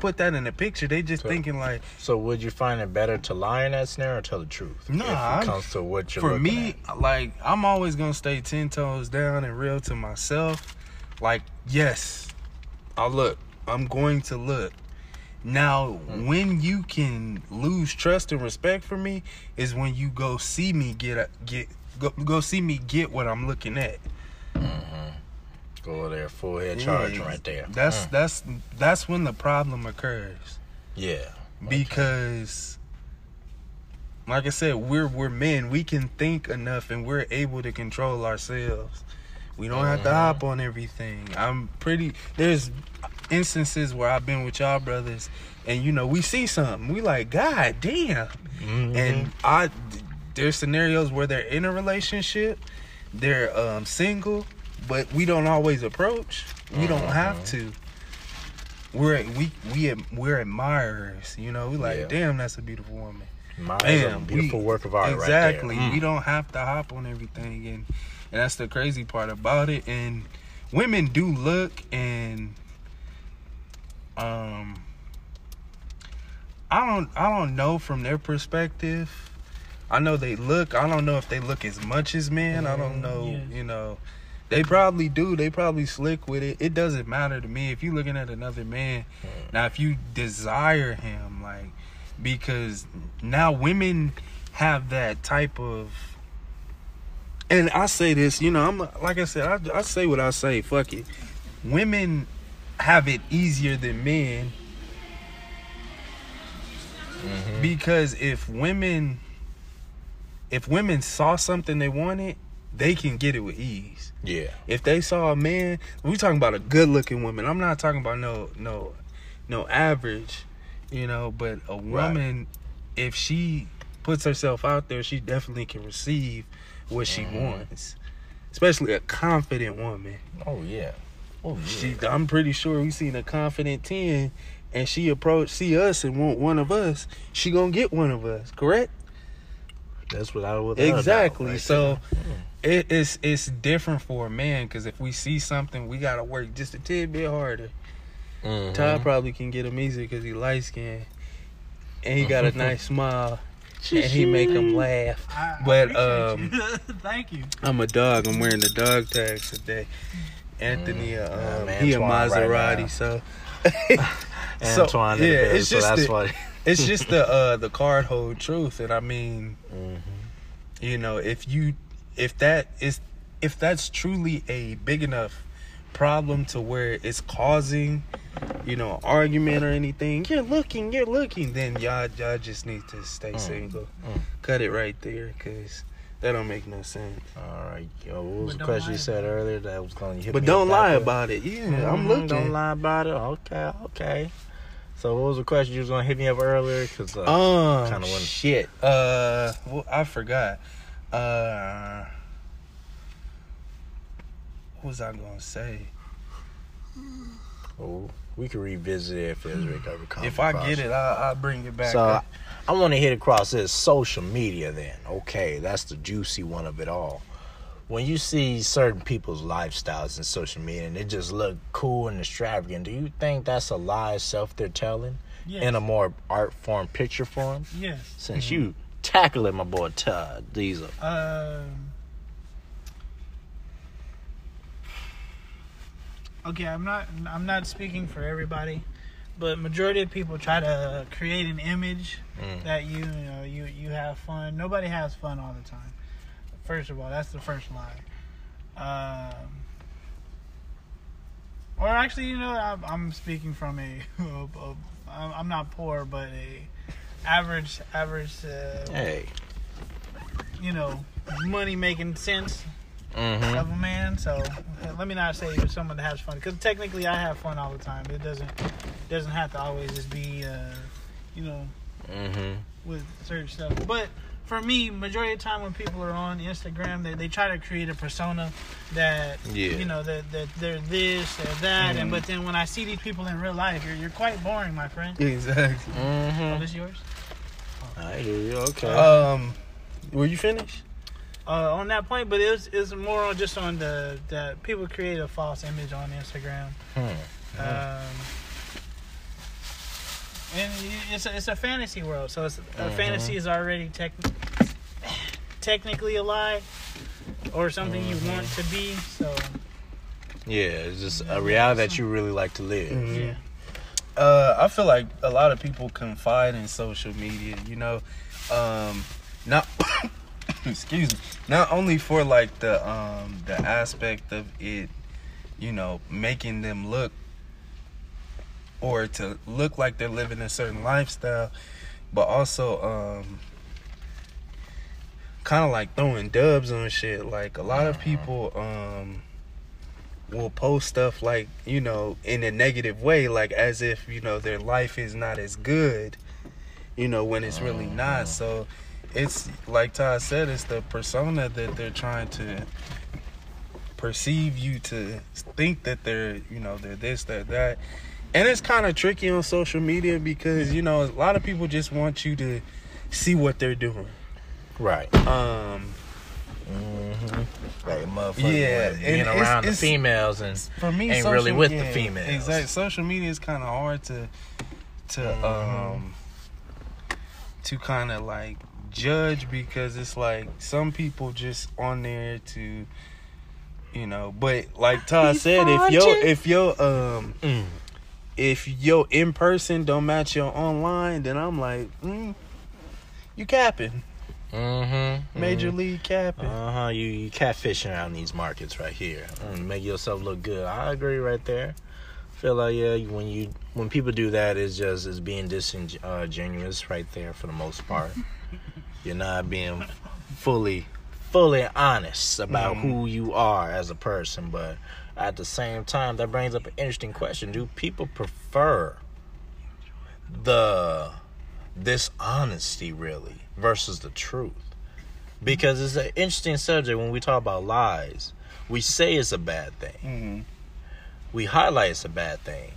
put that in the picture they just So- thinking like So would you find it better to lie in that snare or tell the truth? Nah, if it comes to what you're for me, at? like I'm always gonna stay ten toes down and real to myself. Like, yes, I look. I'm going to look. Now, Mm. when you can lose trust and respect for me is when you go see me get get go, go see me get what I'm looking at. Go there, full head charge Yeah, right there. That's Mm. that's that's when the problem occurs. yeah. because like I said, we're we're men. We can think enough and we're able to control ourselves. We don't have to Mhm. hop on everything. I'm pretty there's instances where I've been with y'all brothers and you know, we see something. We like, God damn. Mhm. And I there's scenarios where they're in a relationship, they're um single, but we don't always approach. We don't have Mhm. to. We're we we we're admirers, you know. We like, Yeah. damn, that's a beautiful woman. Mine's a Bam, beautiful we- work of art Exactly. right there. Mm. We don't have to hop on everything, and and that's the crazy part about it. And women do look and um. I don't I don't know from their perspective. I know they look. I don't know if they look as much as men. I don't know. Yeah. You know, they probably do. They probably slick with it. It doesn't matter to me if you're looking at another man. Now, if you desire him, like because now women have that type of. And I say this, you know, I'm like I said, I, I say what I say. Fuck it. Women have it easier than men Mhm. because if women if women saw something they wanted they can get it with ease Yeah. if they saw a man we talking about a good looking woman i'm not talking about no no no average you know but a woman if she puts herself out there she definitely can receive what she Mhm. wants especially a confident woman Oh yeah. Oh yeah. she i'm pretty sure we seen a confident 10 and she approach see us and want one of us she gonna get one of us correct That's what I would exactly Right so there. It, it's it's different for a man because if we see something we gotta work just a tidbit harder. Mhm. todd probably can get him easy because he light skinned and he got a nice smile. And he make him laugh. I, I But, appreciate um, you. thank you. i'm a dog. I'm wearing the dog tags today. Anthony Mm, uh, um, I'm he a Antoine right maserati so. Antoine yeah, it's so just that's the- why. it's just the uh the card hold truth. And i mean Mhm. you know if you if that is if that's truly a big enough problem to where it's causing you know argument or anything you're looking you're looking then y'all y'all just need to stay Mm, single mm. cut it right there because that don't make no sense All right, yo. What was But the question you said earlier that was going to hit but don't lie with? about it yeah i'm Mhm, looking Don't lie about it. Okay, okay. So what was the question you was gonna hit me up earlier? Cause uh, um kinda wanna- shit uh well, i forgot uh what was i gonna say oh, we can revisit it if there's ever come if i get it I'll, I'll bring it back So up. I want to hit across this social media. Then okay, that's the juicy one of it all. When you see certain people's lifestyles in social media and they just look cool and extravagant, do you think that's a lie self they're telling Yes. in a more art form, picture form? yes. Since Mm-hmm. you tackle it, my boy Todd Diesel. Um. Okay, I'm not. I'm not speaking for everybody, but majority of people try to create an image Mm. that you, you know you you have fun. Nobody has fun all the time. First of all, that's the first lie. Um, or actually, you know, I'm, I'm speaking from a, a, a. I'm not poor, but a average, average. Uh, Hey. you know, money making sense Mm-hmm. of a man. So uh, let me not say you're someone that has fun, because technically I have fun all the time. It doesn't doesn't have to always just be, uh, you know, Mm-hmm. with certain stuff. But for me, majority of the time when people are on Instagram, they, they try to create a persona that Yeah. you know that, that they're this, they're that, and Mhm. but then when I see these people in real life, you're you're quite boring, my friend. Exactly. Oh, Mm-hmm. this yours? I hear you. Okay. Um, were you finished? Uh, on that point, but it's it's more on just on the that people create a false image on Instagram. Hmm. Um, and it's a, it's a fantasy world, so it's, a Mhm. fantasy is already tech, technically a lie or something you want to be. So Yeah, it's just a reality that you really like to live. Mhm. yeah, Uh, I feel like a lot of people confide in social media. You know, um, not excuse me, not only for like the um the aspect of it, you know, making them look or to look like they're living a certain lifestyle, but also um kind of like throwing dubs on shit. Like a lot of people um will post stuff like you know in a negative way like as if you know their life is not as good you know when it's really not. So it's like todd said it's the persona that they're trying to perceive you to think that they're you know they're this they're that. And it's kind of tricky on social media because you know a lot of people just want you to see what they're doing. Right. um Mm-hmm. Like motherfucker. Yeah, like being it's- around it's- the females and for me Ain't social, really with the females. exactly social media is kind of hard to to Mhm. um to kind of like judge because it's like some people just on there to you know but like todd Be said if yo if yo um Mm. if yo in person don't match your online then i'm like mm, you capping Mm-hmm. major league capping Uh huh. You, you catfishing around these markets right here. Mm, make yourself look good. I agree right there. Feel like yeah, when you when people do that, it's just it's being disingenuous right there for the most part. You're not being fully fully honest about Mhm. who you are as a person, but at the same time, that brings up an interesting question: Do people prefer the dishonesty really versus the truth? Because it's an interesting subject when we talk about lies. We say it's a bad thing. Mhm. We highlight it's a bad thing.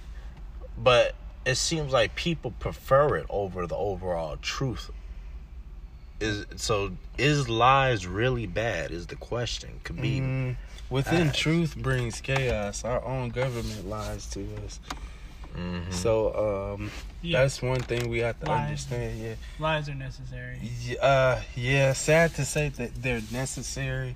But it seems like people prefer it over the overall truth. Is so is lies really bad is the question. Could be Mm, within Ass. truth brings chaos our own government lies to us Mhm. So um, yeah, that's one thing we have to Lies. understand. Yeah, lies are necessary. Y- uh, yeah. Sad to say that they're necessary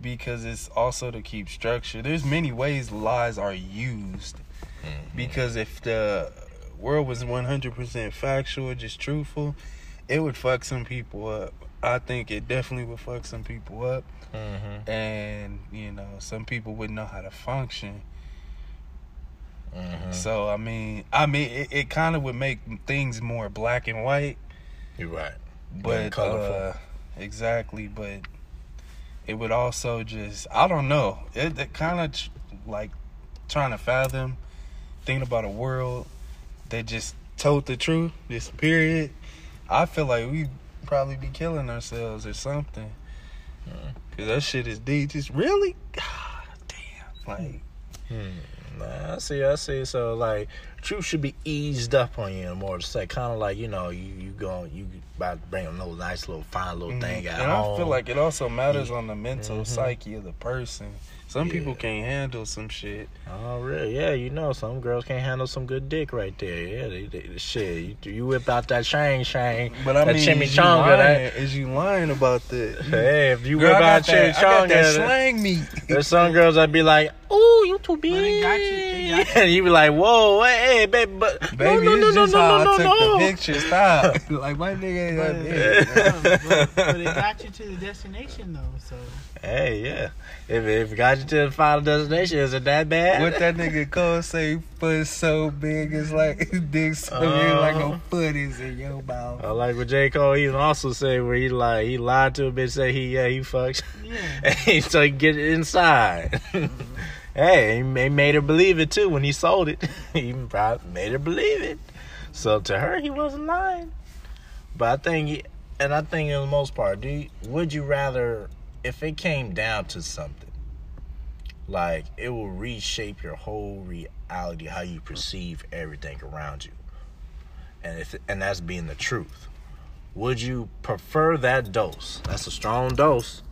because it's also to keep structure. There's many ways lies are used Mhm. because if the world was 100% factual, just truthful, it would fuck some people up. I think it definitely would fuck some people up, Mhm. and you know, some people wouldn't know how to function. Mhm. So I mean, I mean, it, it kind of would make things more black and white, You're right. but uh, exactly. But it would also just, I don't know, it, it kind of tr- like trying to fathom, thinking about a world that just told the truth. This period. I feel like we probably be killing ourselves or something. Mhm. Cause that shit is deep. Just really, God damn, like. Hmm. Nah, I see, I see. So like, truth should be eased up on you more to say, kind of like you know, you you go, you about to bring a little nice little fine little thing Mhm. out. And I feel like it also matters on the mental Mhm. psyche of the person. Some people can't handle some shit. Oh, really? Yeah, you know, some girls can't handle some good dick right there. Yeah, they, they, shit. You, you whip out that shang shang, But I that mean, is you, chimichanga. lying, That, is you lying about that? hey, if you Girl, whip out that, I got that chimichanga, slang meat. there's some girls that be like, "Ooh, you too big." Well, they got you. They I- and you be like, whoa, hey, hey baby, but Baby, no, no, it's no, just no, how no, I took no, the picture. Stop. like my nigga ain't got it. but, but it got you to the destination though, so Hey, yeah. If, if it got you to the final destination, is it that bad? What that nigga Cole say? Foot so big, it's like his dick so big, like Uh-huh. a foot is in your mouth. I like what J. Cole even also said where he like he lied to a bitch, say he yeah he fucks, yeah. so he get it inside. Hey, he made her believe it too when he sold it. he probably made her believe it. So to her, he wasn't lying. But I think, and I think in the most part, do you, would you rather if it came down to something like it will reshape your whole reality, how you perceive everything around you, and if and that's being the truth. Would you prefer that dose? That's a strong dose.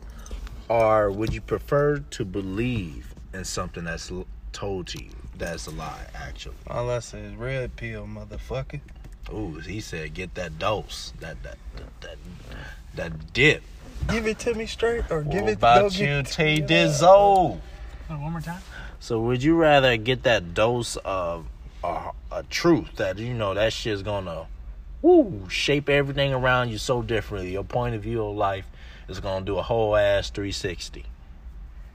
Or would you prefer to believe in something that's l- told to you that's a lie, actually? All I say is red pill, motherfucker. Ooh, he said get that dose, that that that that, that dip. Give it to me straight, or give What it. about you, get Tay to me. Dizzo? On, one more time. So would you rather get that dose of a, a truth that you know that shit's gonna woo shape everything around you so differently? Your point of view of life is gonna do a whole ass 360.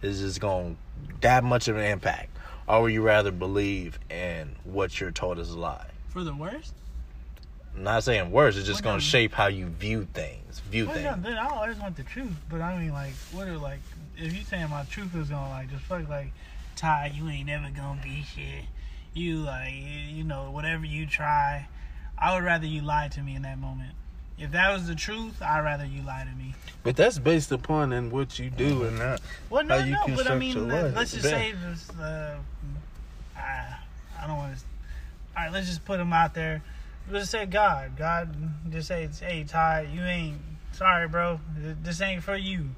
It's just gonna that much of an impact. Or would you rather believe in what you're told is a lie? For the worst? I'm not saying worse, it's just Well, gonna no. shape how you view things. View Well, things. then I always want the truth, but I mean, like, what are like, if you saying my truth is gonna like just fuck like, Ty, you ain't never gonna be shit. You like, you know, whatever you try, I would rather you lie to me in that moment. If that was the truth, I'd rather you lie to me. But that's based upon in what you do and not. Well, no, How you no, but I mean, your life. let's just say this. Uh, I, I don't want to. All right, let's just put him out there. Let's say God. God just say, "Hey, Ty, you ain't sorry, bro. This ain't for you."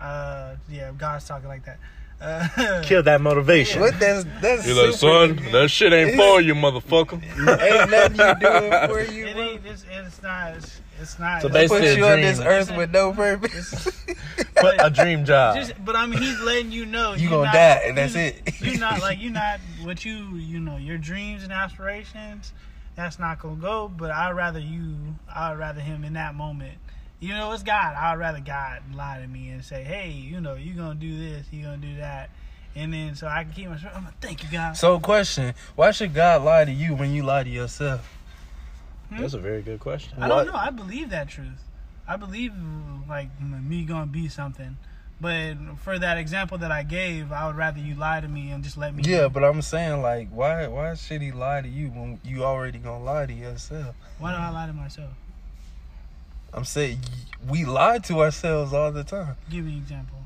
Uh, yeah, God's talking like that. Uh, Kill that motivation. What that's that's. You're like, son, that shit ain't for you, motherfucker. Ain't nothing you doing for you, It bro. ain't. It's, it's not. It's, it's not. So it's- basically- Put a you on dream. this earth with no purpose. Put a dream job. Just, but I mean, he's letting you know You you're gonna not- die, and that's you- it. You're not like you're not what you you know your dreams and aspirations. That's not gonna go. But I'd rather you. I'd rather him in that moment. You know, it's God. I'd rather God lie to me and say, "Hey, you know, you're gonna do this. You're gonna do that," and then so I can keep my. I'm like, "Thank you, God." So, question: Why should God lie to you when you lie to yourself? Hmm? That's a very good question. I don't know. I believe that truth. I believe like me gonna be something. But for that example that I gave, I would rather you lie to me and just let me. Yeah, but I'm saying like, why why should he lie to you when you already gonna lie to yourself? Why do I lie to myself? I'm saying we lie to ourselves all the time. Give me an example.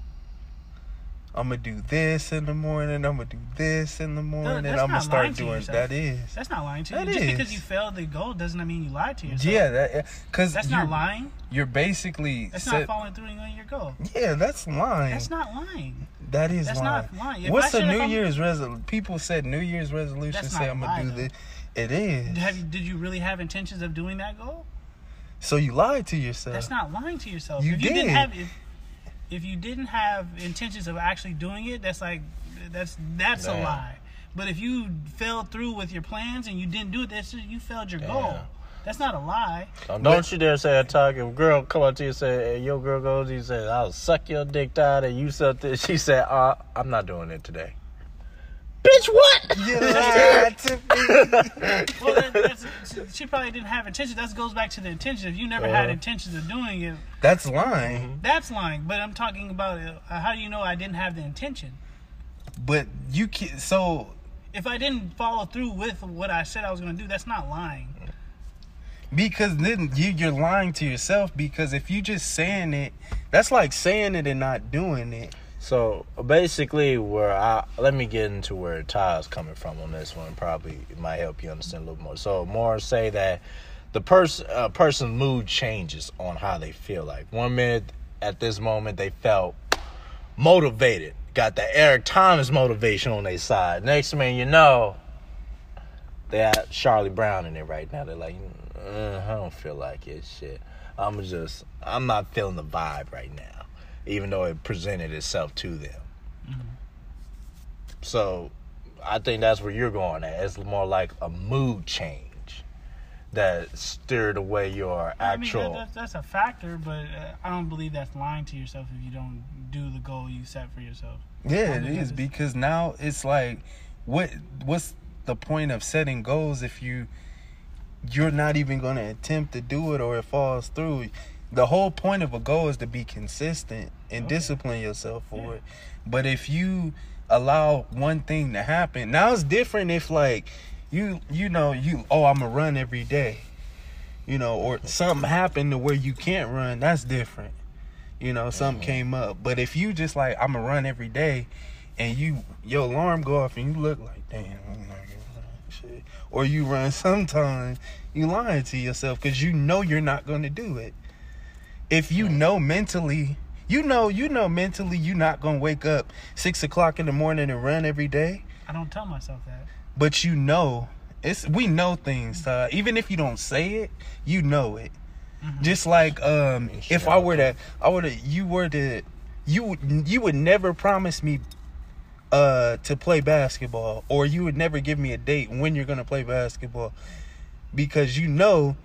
I'm gonna do this in the morning. I'm gonna do this in the morning. that's I'm gonna start to doing that is. That's not lying to you. That Just is. because you failed the goal doesn't mean you lied to yourself. Yeah, that eh, because That's not lying. You're basically That's set- not following through on your goal. Yeah, that's lying. That's not lying. that is That's lying. not lying. If What's the New Year's resolution? People said New Year's resolution. Say I'm gonna do though. this. It is. Have you, did you really have intentions of doing that goal? So you lied to yourself. That's not lying to yourself. You if you did. not have if, if you didn't have intentions of actually doing it, that's like that's that's a lie. But if you fell through with your plans and you didn't do it, that's just, you failed your goal. That's not a lie. Don't you dare say that talk. If a girl come up to you and say, hey, your girl goes, you say, I'll suck your dick out and you suck this. She said, uh, I'm not doing it today. Bitch, what? You lied to me. Well, that, that's, she probably didn't have intentions. That goes back to the intention. If you never had Uh-huh. intentions of doing it, That's lying. that's lying. But I'm talking about uh, how do you know I didn't have the intention? But you can so If I didn't follow through with what I said I was going to do, that's not lying. because then you you're lying to yourself because if you just saying it, that's like saying it and not doing it. So basically, where I let me get into where Ty's coming from on this one. Probably might help you understand a little more. So more say that the person uh, person's mood changes on how they feel. Like one minute at this moment they felt motivated, got the Eric Thomas motivation on their side. Next man you know, they had Charlie Brown in it right now. They're like, uh, I don't feel like it. Shit, I'm just I'm not feeling the vibe right now even though it presented itself to them. So I think that's where you're going at. It's more like a mood change that steered away your I mean, actual. that, that's, that's a factor, but uh, I don't believe that's lying to yourself if you don't do the goal you set for yourself. Yeah, I it mean, is because now it's like, what what's the point of setting goals if you you're not even going to attempt to do it or it falls through? The whole point of a goal is to be consistent and Okay. discipline yourself for Yeah. it. But if you allow one thing to happen, now it's different if like you you know you oh I'm gonna run every day, you know, or something happened to where you can't run. That's different. You know, something came up. But if you just like I'm gonna run every day, and you your alarm go off and you look like damn, I'm not gonna run shit, or you run sometimes, you lying to yourself because you know you're not gonna do it. If you know mentally, you know you know mentally you're not gonna wake up six o'clock in the morning and run every day. I don't tell myself that. but you know it's we know things Todd. even if you don't say it you know it. Just like um if i were to i were to you were to you would you would never promise me uh to play basketball or you would never give me a date when you're gonna play basketball. Because you know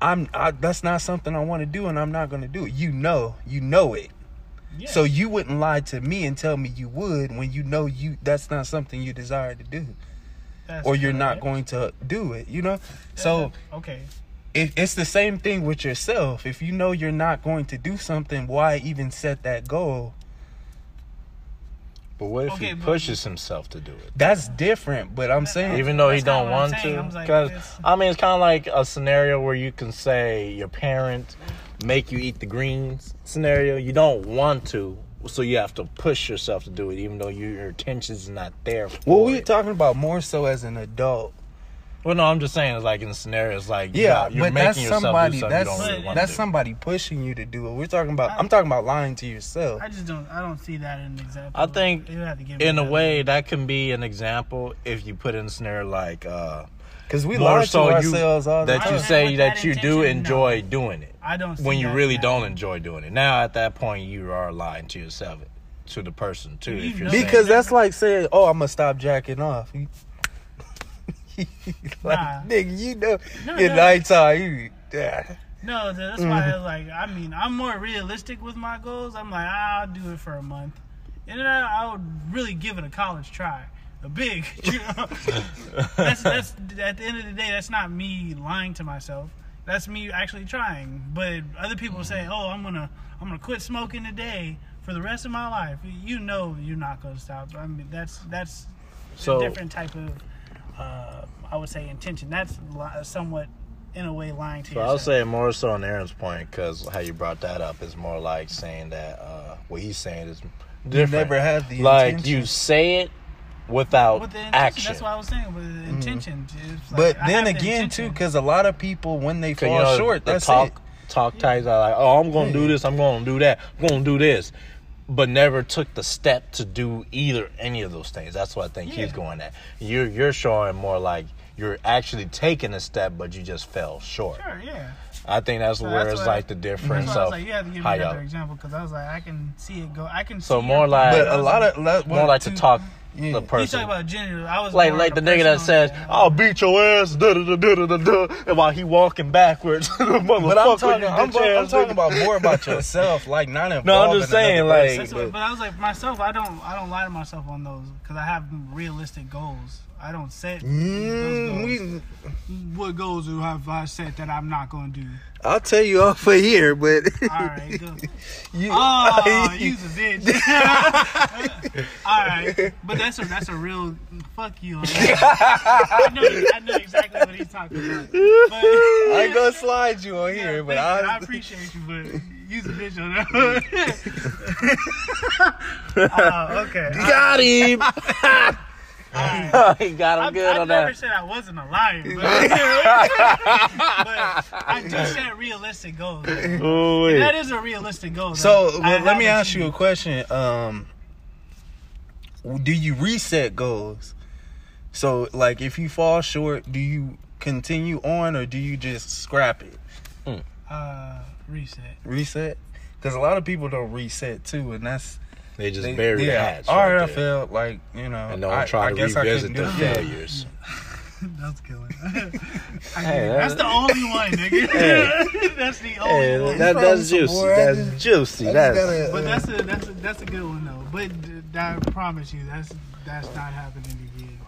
i'm I, that's not something i want to do and i'm not gonna do it. You know you know it. Yeah. so you wouldn't lie to me and tell me you would when you know you that's not something you desire to do. That's or you're not going to do it you know? So okay, it, it's the same thing with yourself. If you know you're not going to do something why even set that goal but what if Okay, he pushes himself to do it? that's different but i'm saying even though he don't want to. I'm like, Because I mean, it's kind of like a scenario where you can say your parents make you eat the greens scenario. You don't want to, so you have to push yourself to do it, even though your intention's is not there. For well we're it. talking about more so as an adult Well, no, I'm just saying, it's like in the scenarios like you yeah you're but making that's yourself somebody do something that's you don't really want that's to. somebody pushing you to do it we're talking about i'm talking about lying to yourself I just don't. I don't see that in an example. I think You have to give in a another way that can be an example if you put in a scenario like uh, because we more lie to so you all the that you time With say that that you do enjoy no. doing it. I don't. See when you that really that don't way. enjoy doing it. Now at that point you are lying to yourself, to the person too. You If you're because that's like saying oh i'm gonna stop jacking off like Nah. nigga you know No, at no. nighttime you yeah. No, that's Mm-hmm. why. I like, I mean, I'm more realistic with my goals. I'm like, I'll do it for a month, and then I, I would really give it a college try, a big. You know? that's that's at the end of the day, that's not me lying to myself. That's me actually trying. But other people say, oh, I'm gonna I'm gonna quit smoking today for the rest of my life. You know, you're not gonna stop. I mean, that's that's So- a different type of. Uh, I would say intention. That's li- somewhat, in a way, lying to So yourself. I'll say more so on Aaron's point because how you brought that up is more like saying that uh, what he's saying is different. never had the like intention. you say it without with the action. That's what I was saying. With the intention, Mm-hmm. But I then have the again, too, because a lot of people when they fall you know, short, the that's talk it. talk types are like, oh, I'm gonna do this, I'm gonna do that, I'm gonna do this, but never took the step to do either any of those things. That's what I think Yeah. he's going at. You're you're showing more like you're actually taking a step, but you just fell short. sure, yeah. I think that's So where that's it's what- like the difference why I was of like, you have to give me another y'all. example because I was like, I can see it go. I can. So see more it- like- But I a was lot of lot, More like to talk Yeah. the You You talking about gender? I was like like the nigga that says, "I'll beat your ass," da da da da da da, and while he walking backwards, the motherfucker, But I'm talking, you I'm, bitch I'm talking about more about yourself, like not involving. No, I'm just saying, like- person, That's what, but I was like myself. I don't. I don't lie to myself on those because I have realistic goals. I don't set those Mm, goals. we, What goals do have I set that I'm not going to do? I'll tell you off for here, but All right, go. you, Oh, you's a bitch. All right, but that's a that's a real fuck you. I know I know exactly what he's talking about. But, I ain't gonna slide you on here, but you. I I, appreciate you, but you's a bitch on that. uh, okay. got him. Alright. he got him I, good I on that. I never said I wasn't a liar, but, but I do set realistic goals. Ooh, wait. That is a realistic goal. so I well, let me have ask you a question. Um, do you reset goals? So, like, if you fall short, do you continue on or do you just scrap it? Uh, reset. Reset? Because a lot of people don't reset too, and that's They just They- bury the yeah, hatch. Or right I felt like you know, and don't I, try I to guess I revisit couldn't the failures. That's killing. Hey, get that's the only one, nigga. Hey. that's the only Hey, one. that, from that's juicy. boy, That's just- juicy. I just But that's a that's a that's a good one though. But d- I promise you, that's that's not happening again.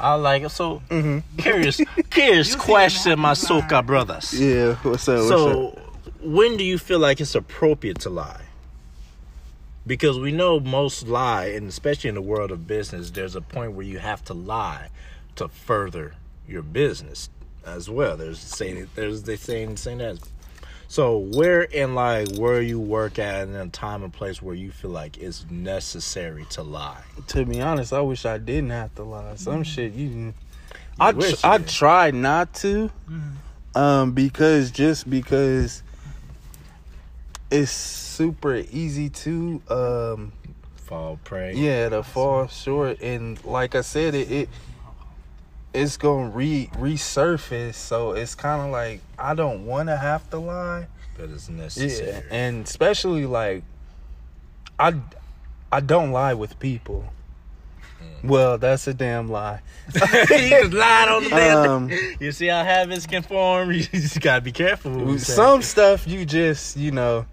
I like it. So Mhm. curious, curious question, my happen soca brothers. Yeah, what's up? What's up? So, when do you feel like it's appropriate to lie? Because we know most lie, and especially in the world of business, there's a point where you have to lie to further your business as well. There's saying there's they saying saying that. So where in like where you work at and a time and place where you feel like it's necessary to lie? to be honest, I wish I didn't have to lie. Some Mm. shit you. I tr- you I did. tried not to, Mm. um, because just because it's super easy to um Fall prey. yeah to fall short and like I said it, it it's gonna re resurface so it's kind of like I don't want to have to lie but it's yeah necessary. and especially like I I don't lie with people well that's a damn lie you just lied on the damn um You see how habits can form? You just gotta be careful. Some stuff you just you know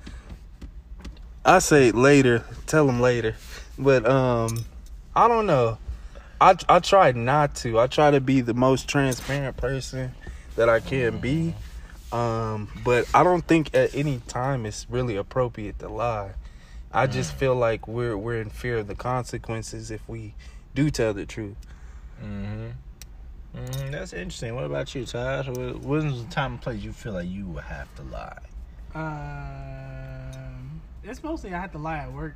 i say later tell them later but um i don't know i i try not to i try to be the most transparent person that i can be um but i don't think at any time it's really appropriate to lie i just feel like we're we're in fear of the consequences if we do tell the truth Mm-hmm. Mm-hmm. That's interesting. What about you, Todd? When's the time and place you feel like you would have to lie? Um, it's mostly I have to lie at work.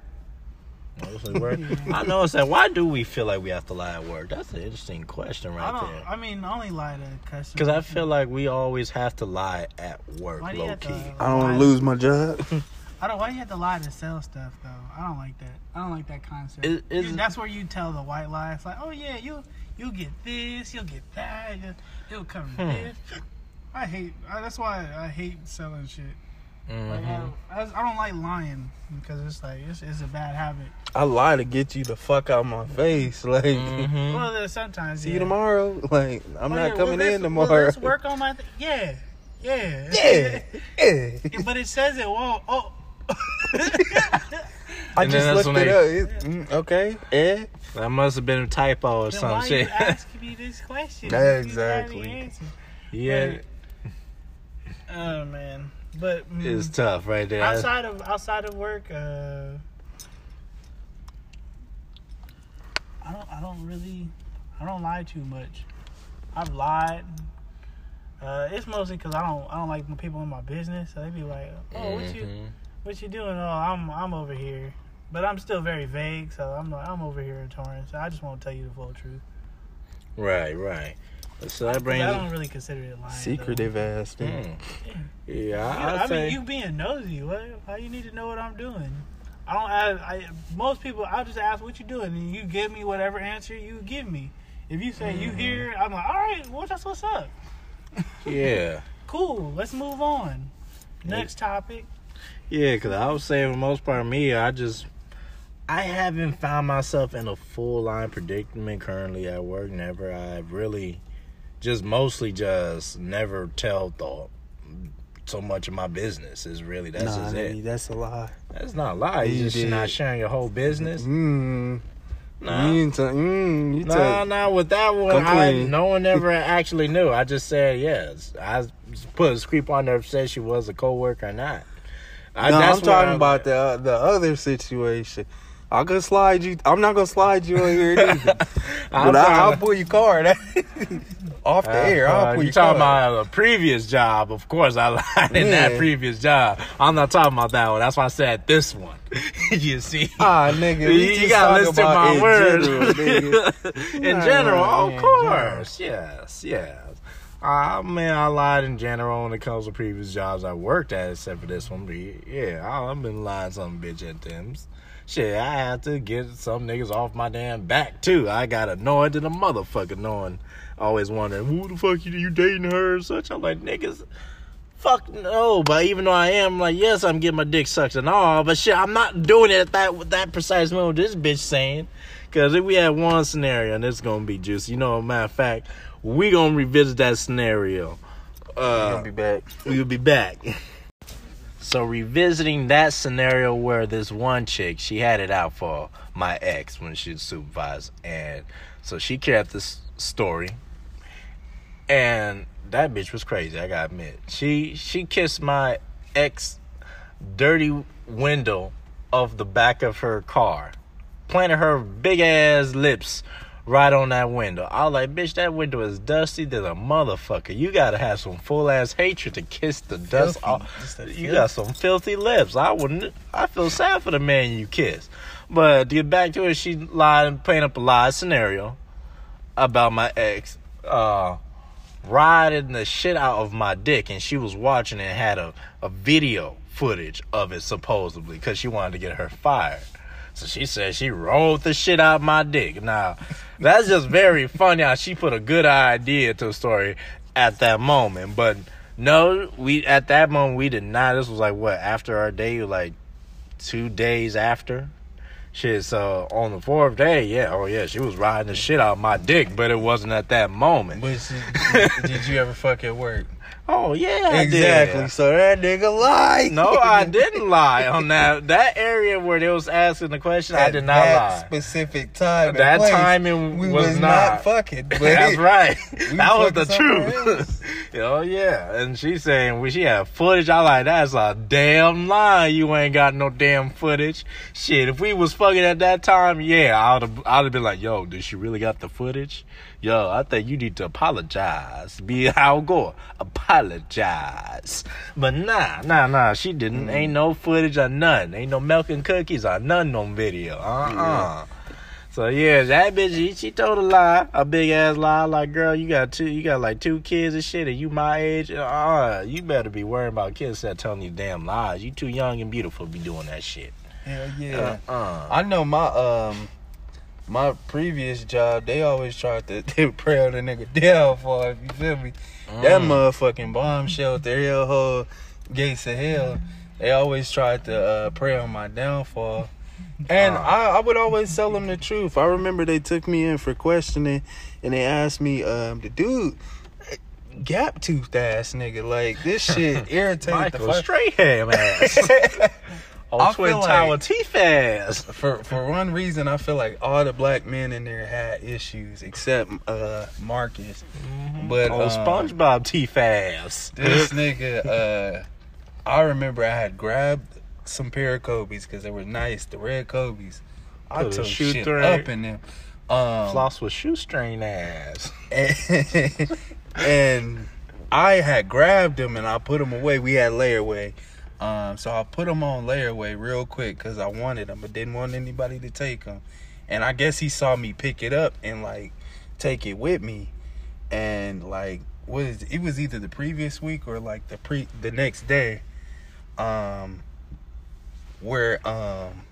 Mostly work. Yeah. I noticed that. Why do we feel like we have to lie at work? That's an interesting question I right don't. there. I mean, I only lie to customers. Because I feel like we always have to lie at work, Why do you low have key. to- i don't want to lose my job I don't. Why do you have to lie to sell stuff though? I don't like that. I don't like that concept. Is- is- You- that's where you tell the white lie. It's like, oh yeah, you you get this, you'll get that, you'll- it'll cover Hmm. this. I hate. I, that's why I hate selling shit. Like, I, Mhm. I, I don't like lying because it's like it's, it's a bad habit. I lie to get you the fuck out of my face. Like, Mhm. Well, there's sometimes see yeah. you tomorrow. Like, I'm Oh, not yeah, coming well, in tomorrow. Well, let's work on my. Th- yeah, yeah, yeah, yeah. but it says it won't. Oh. I And just that's looked it they- up. It, mm, okay, eh? That must have been a typo or then some why shit. you asking me this question? Yeah, You already exactly. answered. yeah, Oh man, but mm, it's tough right there. outside of outside of work, uh, I don't I don't really I don't lie too much. I've lied. Uh, it's mostly because I don't I don't like when people in my business. So they be like, oh, what you Mhm. what you doing? Oh, I'm I'm over here, but I'm still very vague. So I'm like I'm over here in Torrance. I just want to tell you the full truth. Right, right. So that 'Cause brings. I don't really consider it lying. though. Secretive ass thing. Mm. Yeah, Yeah, I, I say. mean, you being nosy. What? How you need to know what I'm doing? I don't. I, I most people. I'll just ask what you doing, and you give me whatever answer you give me. If you say you here, I'm like, all right. Well, that's what's up. yeah. Cool. Let's move on. Next topic. Yeah, because I would say for the most part, me, I just, I haven't found myself in a full line predicament currently at work. Never. I've really, just mostly just never tell the so much of my business. Is really that's nah, it. that's a lie. That's not a lie. You You just did. not sharing your whole business. Mm. Nah. You t- mm, you Nah, tell- nah. With that one, I, no one ever actually knew. I just said yes. I put a script on there said she was a coworker or not. I, no, that's I'm talking where about the uh, the other situation. I could slide you. I'm not gonna slide you on here. I'm but I, trying I'll pull your card off the air. I'll Uh, pull you your talking card. about a previous job? Of course, I lied in that previous job. I'm not talking about that one. That's why I said this one. you see, Ah, nigga, you, you gotta listen to my in words. general, in general, of in course, yes, yes. I mean, I lied in general when it comes to previous jobs I worked at, except for this one. But yeah, I've been lying some bitch at them. Shit, I had to get some niggas off my damn back too. I got annoyed to the motherfucker knowing, always wondering who the fuck you you dating her or such. I'm like niggas, fuck no. But even though I am like, yes, I'm getting my dick sucked and all, but shit, I'm not doing it at that that precise moment. This bitch saying, because if we had one scenario, and it's gonna be juicy. You know, matter of fact, we gonna revisit that scenario. Uh, I'll be back. we'll be back. So revisiting that scenario where this one chick, she had it out for my ex when she was supervised, and so she kept this story, and that bitch was crazy. I gotta admit, she she kissed my ex dirty window of the back of her car, planted her big ass lips right on that window. I was like, bitch, that window is dusty than a motherfucker. You gotta have some full ass hatred to kiss the dust off. You got some filthy lips. I wouldn't. I feel sad for the man you kiss. But to get back to it, she lied and painted up a lie scenario about my ex uh, riding the shit out of my dick, and she was watching and had a, a video footage of it supposedly because she wanted to get her fired. So she said she rolled the shit out my dick. Now, that's just very funny how she put a good idea to a story at that moment. But no, we at that moment we did not. This was like what after our day, like two days after. Shit, so on the fourth day, yeah, oh yeah, she was riding the shit out my dick, but it wasn't at that moment. But she- did you ever fuck at work? Oh yeah, exactly. So that nigga lied. No, I didn't lie on that that area where they was asking the question. I did not that lie. Specific time. That place, timing we was was not. not fucking. But That's right. We that was the truth. oh yeah, and she saying we she had footage. I like that's a damn lie. You ain't got no damn footage. Shit, if we was fucking at that time, yeah, I'd have I'd have been like, yo, did she really got the footage? Yo, I think you need to apologize. Be Al Gore, apologize. But nah, nah, nah, she didn't. Ain't no footage or none. Ain't no milk and cookies or none on video. Uh uh so yeah, that bitch, she, she told a lie, a big ass lie. Like, girl, you got two, you got like two kids and shit, and you my age. Uh, you better be worrying about kids that telling you damn lies. You too young and beautiful to be doing that shit. Hell yeah. Uh, uh. I know my um my previous job, they always tried to they pray on the nigga downfall, if you feel me. That Mm. motherfucking bomb shelter, hellhole, gates of hell. They always tried to uh, pray on my downfall. And Uh. I, I would always tell them the truth. I remember they took me in for questioning and they asked me, um, the dude, gap toothed ass nigga, like this shit irritates the fuck. Strahan ass. I Oh, Twin feel Tower like- teeth ass. for for one reason, I feel like all the black men in there had issues except uh Marcus. But Oh, um, SpongeBob teeth ass. this nigga, uh, I remember I had grabbed some pair of Kobe's because they were nice, the red Kobe's. I Put took shoe shit through up in them. Um, Floss with shoestring ass. and, and I had grabbed them and I put them away. We had layaway. Um, so I put them on layaway real quick because I wanted them, but didn't want anybody to take them. And I guess he saw me pick it up and like take it with me, and like was it was either the previous week or like the pre the next day, um, where um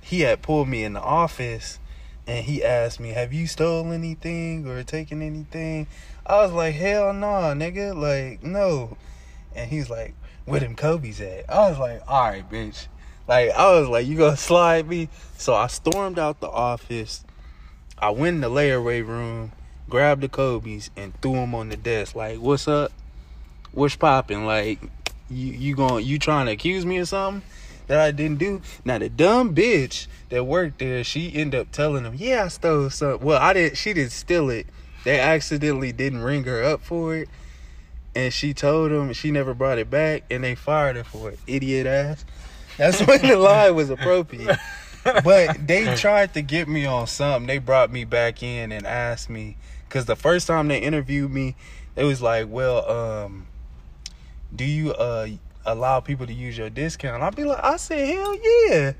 he had pulled me in the office and he asked me, "Have you stole anything or taken anything?" I was like, "Hell no, nigga, like no." And he's like, "Where them Kobe's at?" I was like, "All right, bitch." Like I was like, "You gonna slide me?" So I stormed out the office. I went in the layaway room, grabbed the Kobe's, and threw them on the desk. Like, "What's up? What's popping? Like, you you going you trying to accuse me of something?" that I didn't do. Now the dumb bitch that worked there, she ended up telling them, "Yeah, I stole something." Well, I didn't. She didn't steal it. They accidentally didn't ring her up for it, and she told them she never brought it back, and they fired her for it. Idiot ass. That's when the lie was appropriate. But they tried to get me on something. They brought me back in and asked me because the first time they interviewed me, it was like, "Well, um, do you uh allow people to use your discount?" I'd be like, "I said, hell yeah."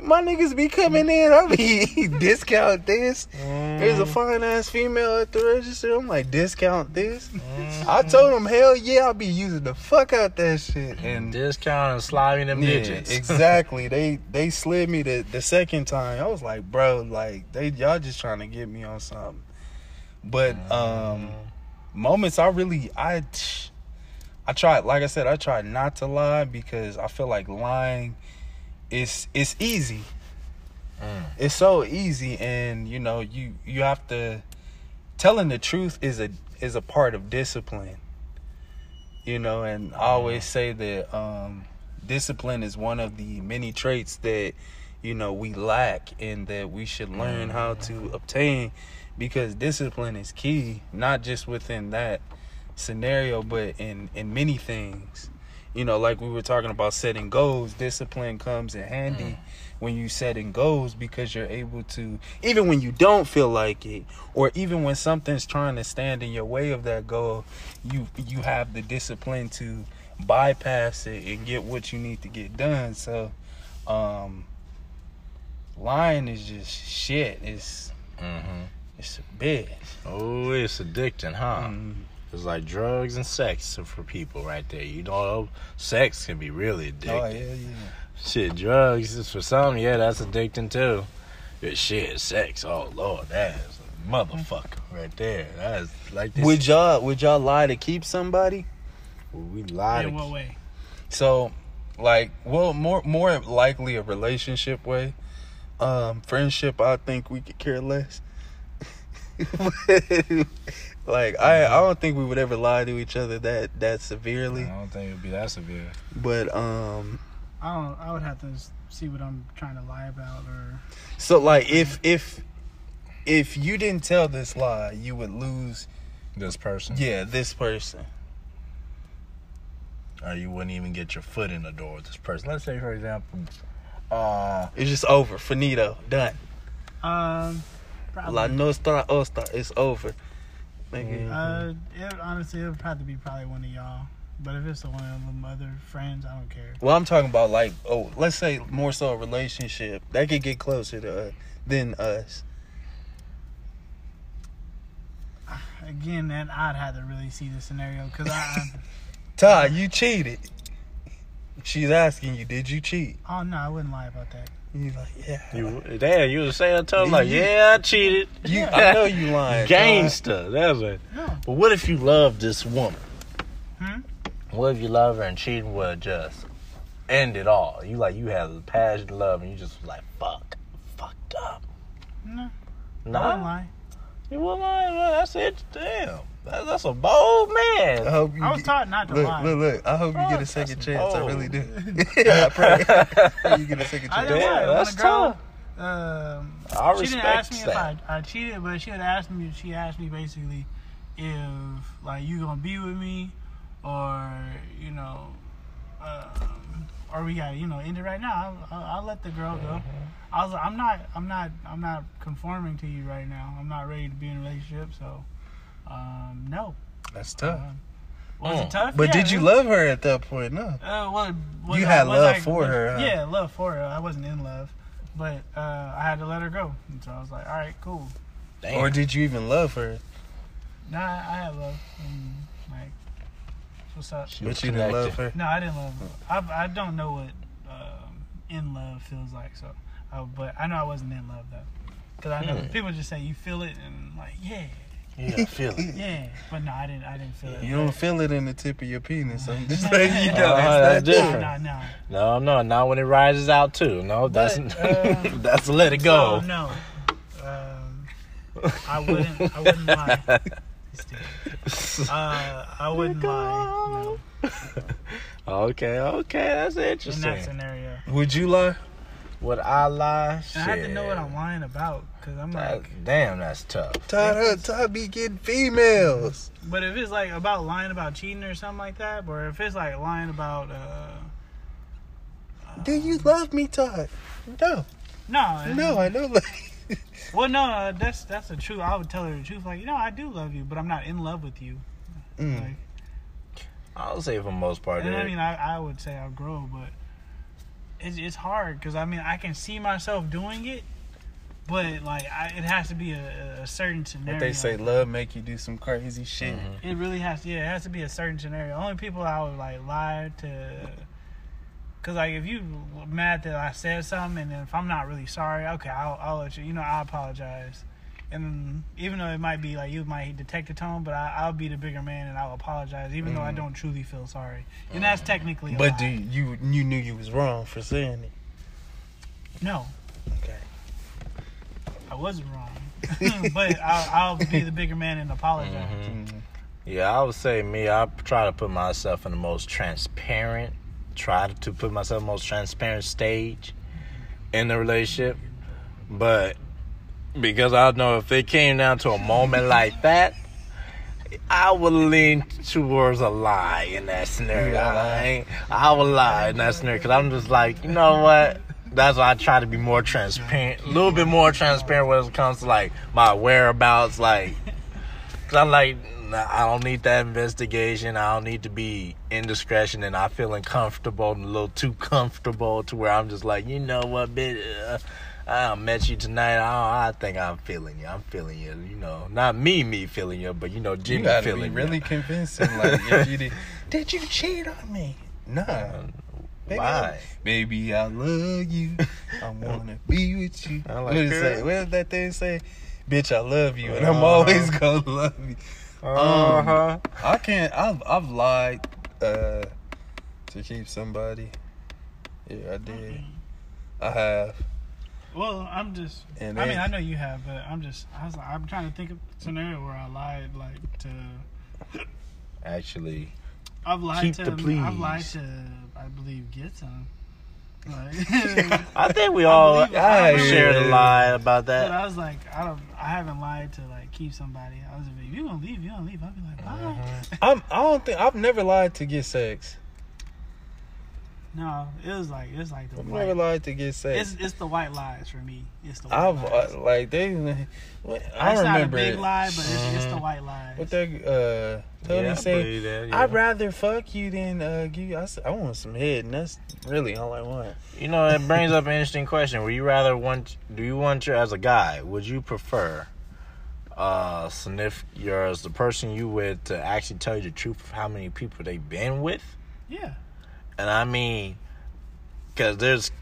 My niggas be coming in. I be discount this. There's a mm. fine ass female at the register. I'm like, discount this. Mm. I told them, hell yeah, I'll be using the fuck out that shit. And Discount and sliding them yeah, digits. exactly. They they slid me the the second time. I was like, bro, like they y'all just trying to get me on something. But um mm. moments I really I I tried like I said, I tried not to lie because I feel like lying is it's easy. Mm. It's so easy, and you know you you have to telling the truth is a is a part of discipline. You know, and I always say that um, discipline is one of the many traits that you know we lack and that we should learn how to obtain because discipline is key not just within that scenario but in in many things you know like we were talking about setting goals discipline comes in handy when you setting goals because you're able to even when you don't feel like it or even when something's trying to stand in your way of that goal you you have the discipline to bypass it and get what you need to get done so um lying is just shit it's Mm-hmm. it's a bit Oh, it's addicting, huh? Mm. It's like drugs and sex for people right there. You know, sex can be really addictive. oh yeah yeah Shit, drugs is for some, yeah, that's addicting too. But shit, sex, oh lord, that is a motherfucker right there. That is like this. would y'all would y'all lie to keep somebody we lie In to what way? So, like, well, more more likely a relationship way. Um, friendship, I think we could care less. like, I I don't think we would ever lie to each other that that severely. I don't think it'd be that severe. But um, I don't. I would have to see what I'm trying to lie about, or so like if if if you didn't tell this lie, you would lose. This person, Yeah, this person. or you wouldn't even get your foot in the door with this person. Let's say, for example, uh, It's just over. Finito. Done. um, probably. La nostra osta. It's over. Nigga. Uh, it, honestly, it would have to be probably one of y'all. But if it's one of them other friends, I don't care. Well, I'm talking about like, oh, let's say more so a relationship that could get closer to uh, than us. Again, then I'd have to really see the scenario because I. Todd, you cheated. She's asking you, did you cheat? Oh no, I wouldn't lie about that. You like, yeah. you damn, you was saying to him like, You- yeah, I cheated. You, I know you lying. Gangster. That's it. No. But what if you love this woman? Hmm? What if you love her and cheating would just end it all? You like you had a passion love and you just like fuck, fucked up. No, I wouldn't Nah, lie. you wouldn't lie. That's it. Damn, that's, that's a bold I man. hope you I was get- taught not to Look, lie. look, look. I hope you get a second that's chance. I really do. I pray. I you get a second chance. didn't Damn, lie. That's a girl, tough. um, I she didn't ask me if. I, I cheated, but she had asked me. She asked me basically if like you gonna be with me, or you know, um, or we got to, you know end it right now. I'll, I'll, I'll let the girl go. Mm-hmm. I was like, I'm not, I'm not, I'm not conforming to you right now. I'm not ready to be in a relationship, so um, no. That's tough. Um, was Mm. it tough? But Yeah, did you it- love her at that point? No. uh, well, was You had was love I- for was- her, huh? Yeah, love for her. I wasn't in love, but uh, I had to let her go. And so I was like, all right, cool. Damn. Or did you even love her? Nah, I, I had love. And, like, what's up? She But you didn't love her. No, I didn't love her. I, I don't know what um, in love feels like. So, uh, but I know I wasn't in love though, because I know Hmm. people just say you feel it and like yeah, Yeah, feel it. yeah. But no, I didn't. I didn't feel it. You don't feel it in the tip of your penis. I'm just Nah, letting you know. nah, that's that's different. Nah, nah, No, no, not when it rises out too. No, that's But, uh, that's let it go. So, no. Um, I wouldn't. I wouldn't lie. Uh, I wouldn't lie. Okay, okay, that's No, in interesting. that scenario, Would you lie? Would I lie? and I have to know what I'm lying about. Cause I'm That- like, damn, that's tough. Todd, uh, Todd be getting females. but if it's like about lying about cheating or something like that, or if it's like lying about, uh, Do you love me, Todd? No, no, no, I know. Like, Well, no, uh, that's that's the truth. I would tell her the truth. Like, you know, I do love you, but I'm not in love with you. mm. Like, I'll say for the most part. and I mean, I, I would say I'll grow, but it's it's hard because I mean, I can see myself doing it, but like, I, it has to be a, a certain scenario. What they say, love make you do some crazy shit. Mhm. It really has. Yeah, it has to be a certain scenario. Only people I would like lie to. Cause like if you mad that I said something and if I'm not really sorry, okay, I'll I'll let you. You know, I apologize. And even though it might be like you might detect a tone, but I, I'll be the bigger man and I'll apologize, even though I don't truly feel sorry. And that's technically. But do you you knew you was wrong for saying it? no, Okay. I wasn't wrong, but I'll, I'll be the bigger man and apologize. Mm-hmm. Yeah, I would say me. I try to put myself in the most transparent. Try to put myself in the most transparent stage in the relationship, but because I know if it came down to a moment like that, I would lean towards a lie in that scenario. I, I would lie in that scenario because I'm just like, you know what? That's why I try to be more transparent, a little bit more transparent when it comes to like my whereabouts, like. Cause I'm like, nah, I don't need that investigation. I don't need to be indiscretion and I feel uncomfortable and a little too comfortable to where I'm just like, you know what, bitch, uh, I met you tonight. I, I think I'm feeling you. I'm feeling you. You know, not me, me feeling you, but you know, Jimmy you feeling be really you. convincing. Like, if you did, did you cheat on me? Nah. Baby, Why? I, baby, I love you. I wanna be with you. I like what her. say? What did that thing say? Bitch, I love you, and I'm Uh-huh. always gonna love you. Uh huh. I can't. I've I've lied uh, to keep somebody. Yeah, I did. I have. Well, I'm just. And I mean, I know you have, but I'm just. I was. I'm trying to think of a scenario where I lied, like to. Actually, I've lied Keep to. the please. I've lied to. I believe get some. Like, I think we all believe it. I shared a lie about that. But. I was like, I don't. I haven't lied to like keep somebody. I was like, if you gonna leave, you gonna leave. I'll be like, bye. Mm-hmm. I'm. I don't think I've never lied to get sex. No, it was like it's like the I've white. never lied to get sex. It's it's the white lies for me. It's the white lies. I've lies. uh, like they. what- I It's not a remember big it. lie, but it's, it's the Mhm. white lies. What that uh Tony Yeah, I said. believe that, yeah. I'd rather fuck you than uh give you. I, I want some head, and that's really all I want. You know, it brings up an interesting question. Would you rather want? Do you want your as a guy? Would you prefer uh sniff yours the person you with to actually tell you the truth of how many people they've been with? yeah. And I mean, because there's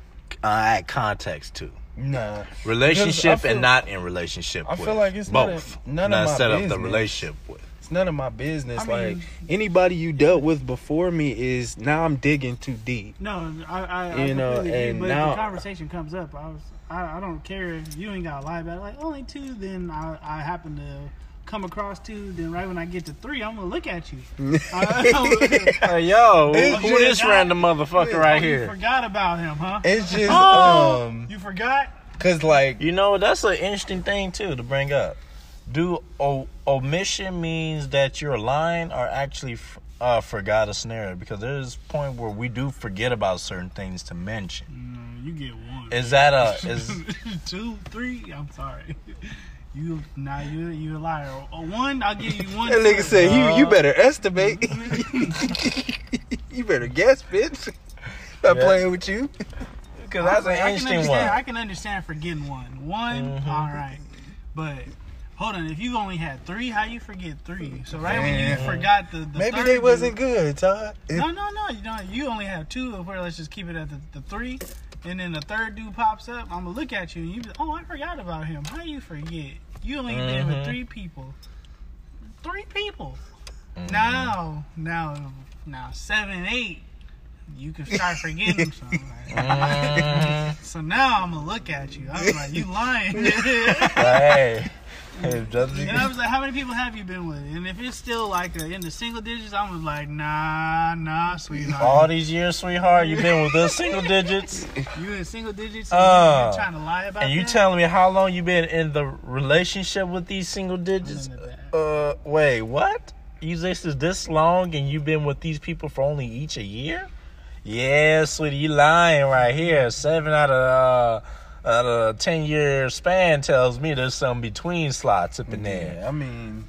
uh, add context to Nah, relationship feel- and not in relationship. I with. feel like it's not a- both. none not of my set up the business. relationship with. it's none of my business. I like anybody you dealt with before me is now I'm digging too deep. No, I, I, I You know, completely agree, and but now- if the conversation comes up, I was, I, I don't care if you ain't got to lie about it. Like only two, then I, I happen to come across two. Then right when I get to three, I'm gonna look at you. I- Hey yo, who, It's who just- this random motherfucker right Oh, You here? forgot about him, huh? It's just oh, um, you forgot. cause like You know, that's an interesting thing too to bring up. Do o- omission means that you're lying or actually f- uh, forgot a scenario? Because there's a point where we do forget about certain things to mention. No, you get one. Is that a is two, three? I'm sorry. You now you you a liar. One, I'll give you one. that nigga said, you you Uh, better estimate. you better guess, bitch. Not Yeah. playing with you. because that's an I can interesting understand. I can understand forgetting one. One, Mhm. all right, but hold on. If you only had three, how you forget three? So right when you forgot the, the Maybe third they wasn't good, Todd. No, no, no. You don't. You only have two. Of where let's just keep it at the, the three, and then the third dude pops up. I'm gonna look at you and you. Be, oh, I forgot about him. How you forget? You only been with Mhm. three people. Three people. Mm-hmm. Now, now, now, seven, eight. You can start forgetting something. Mhm. So now I'm gonna look at you. I was like, you lying. hey, be- I was like, how many people have you been with? And if it's still like a, in the single digits, I was like, nah, nah, sweetheart. all these years, sweetheart, you've been with us single digits, You in single digits and Uh, you're trying to lie about it. and you that? telling me how long you been in the relationship with these single digits? None of that. Uh, wait, what? You this is this long, and you've been with these people for only each a year? Yeah, sweetie, you lying right here. Seven out of uh, out of ten year span tells me there's some between slots up in there. Yeah, I mean,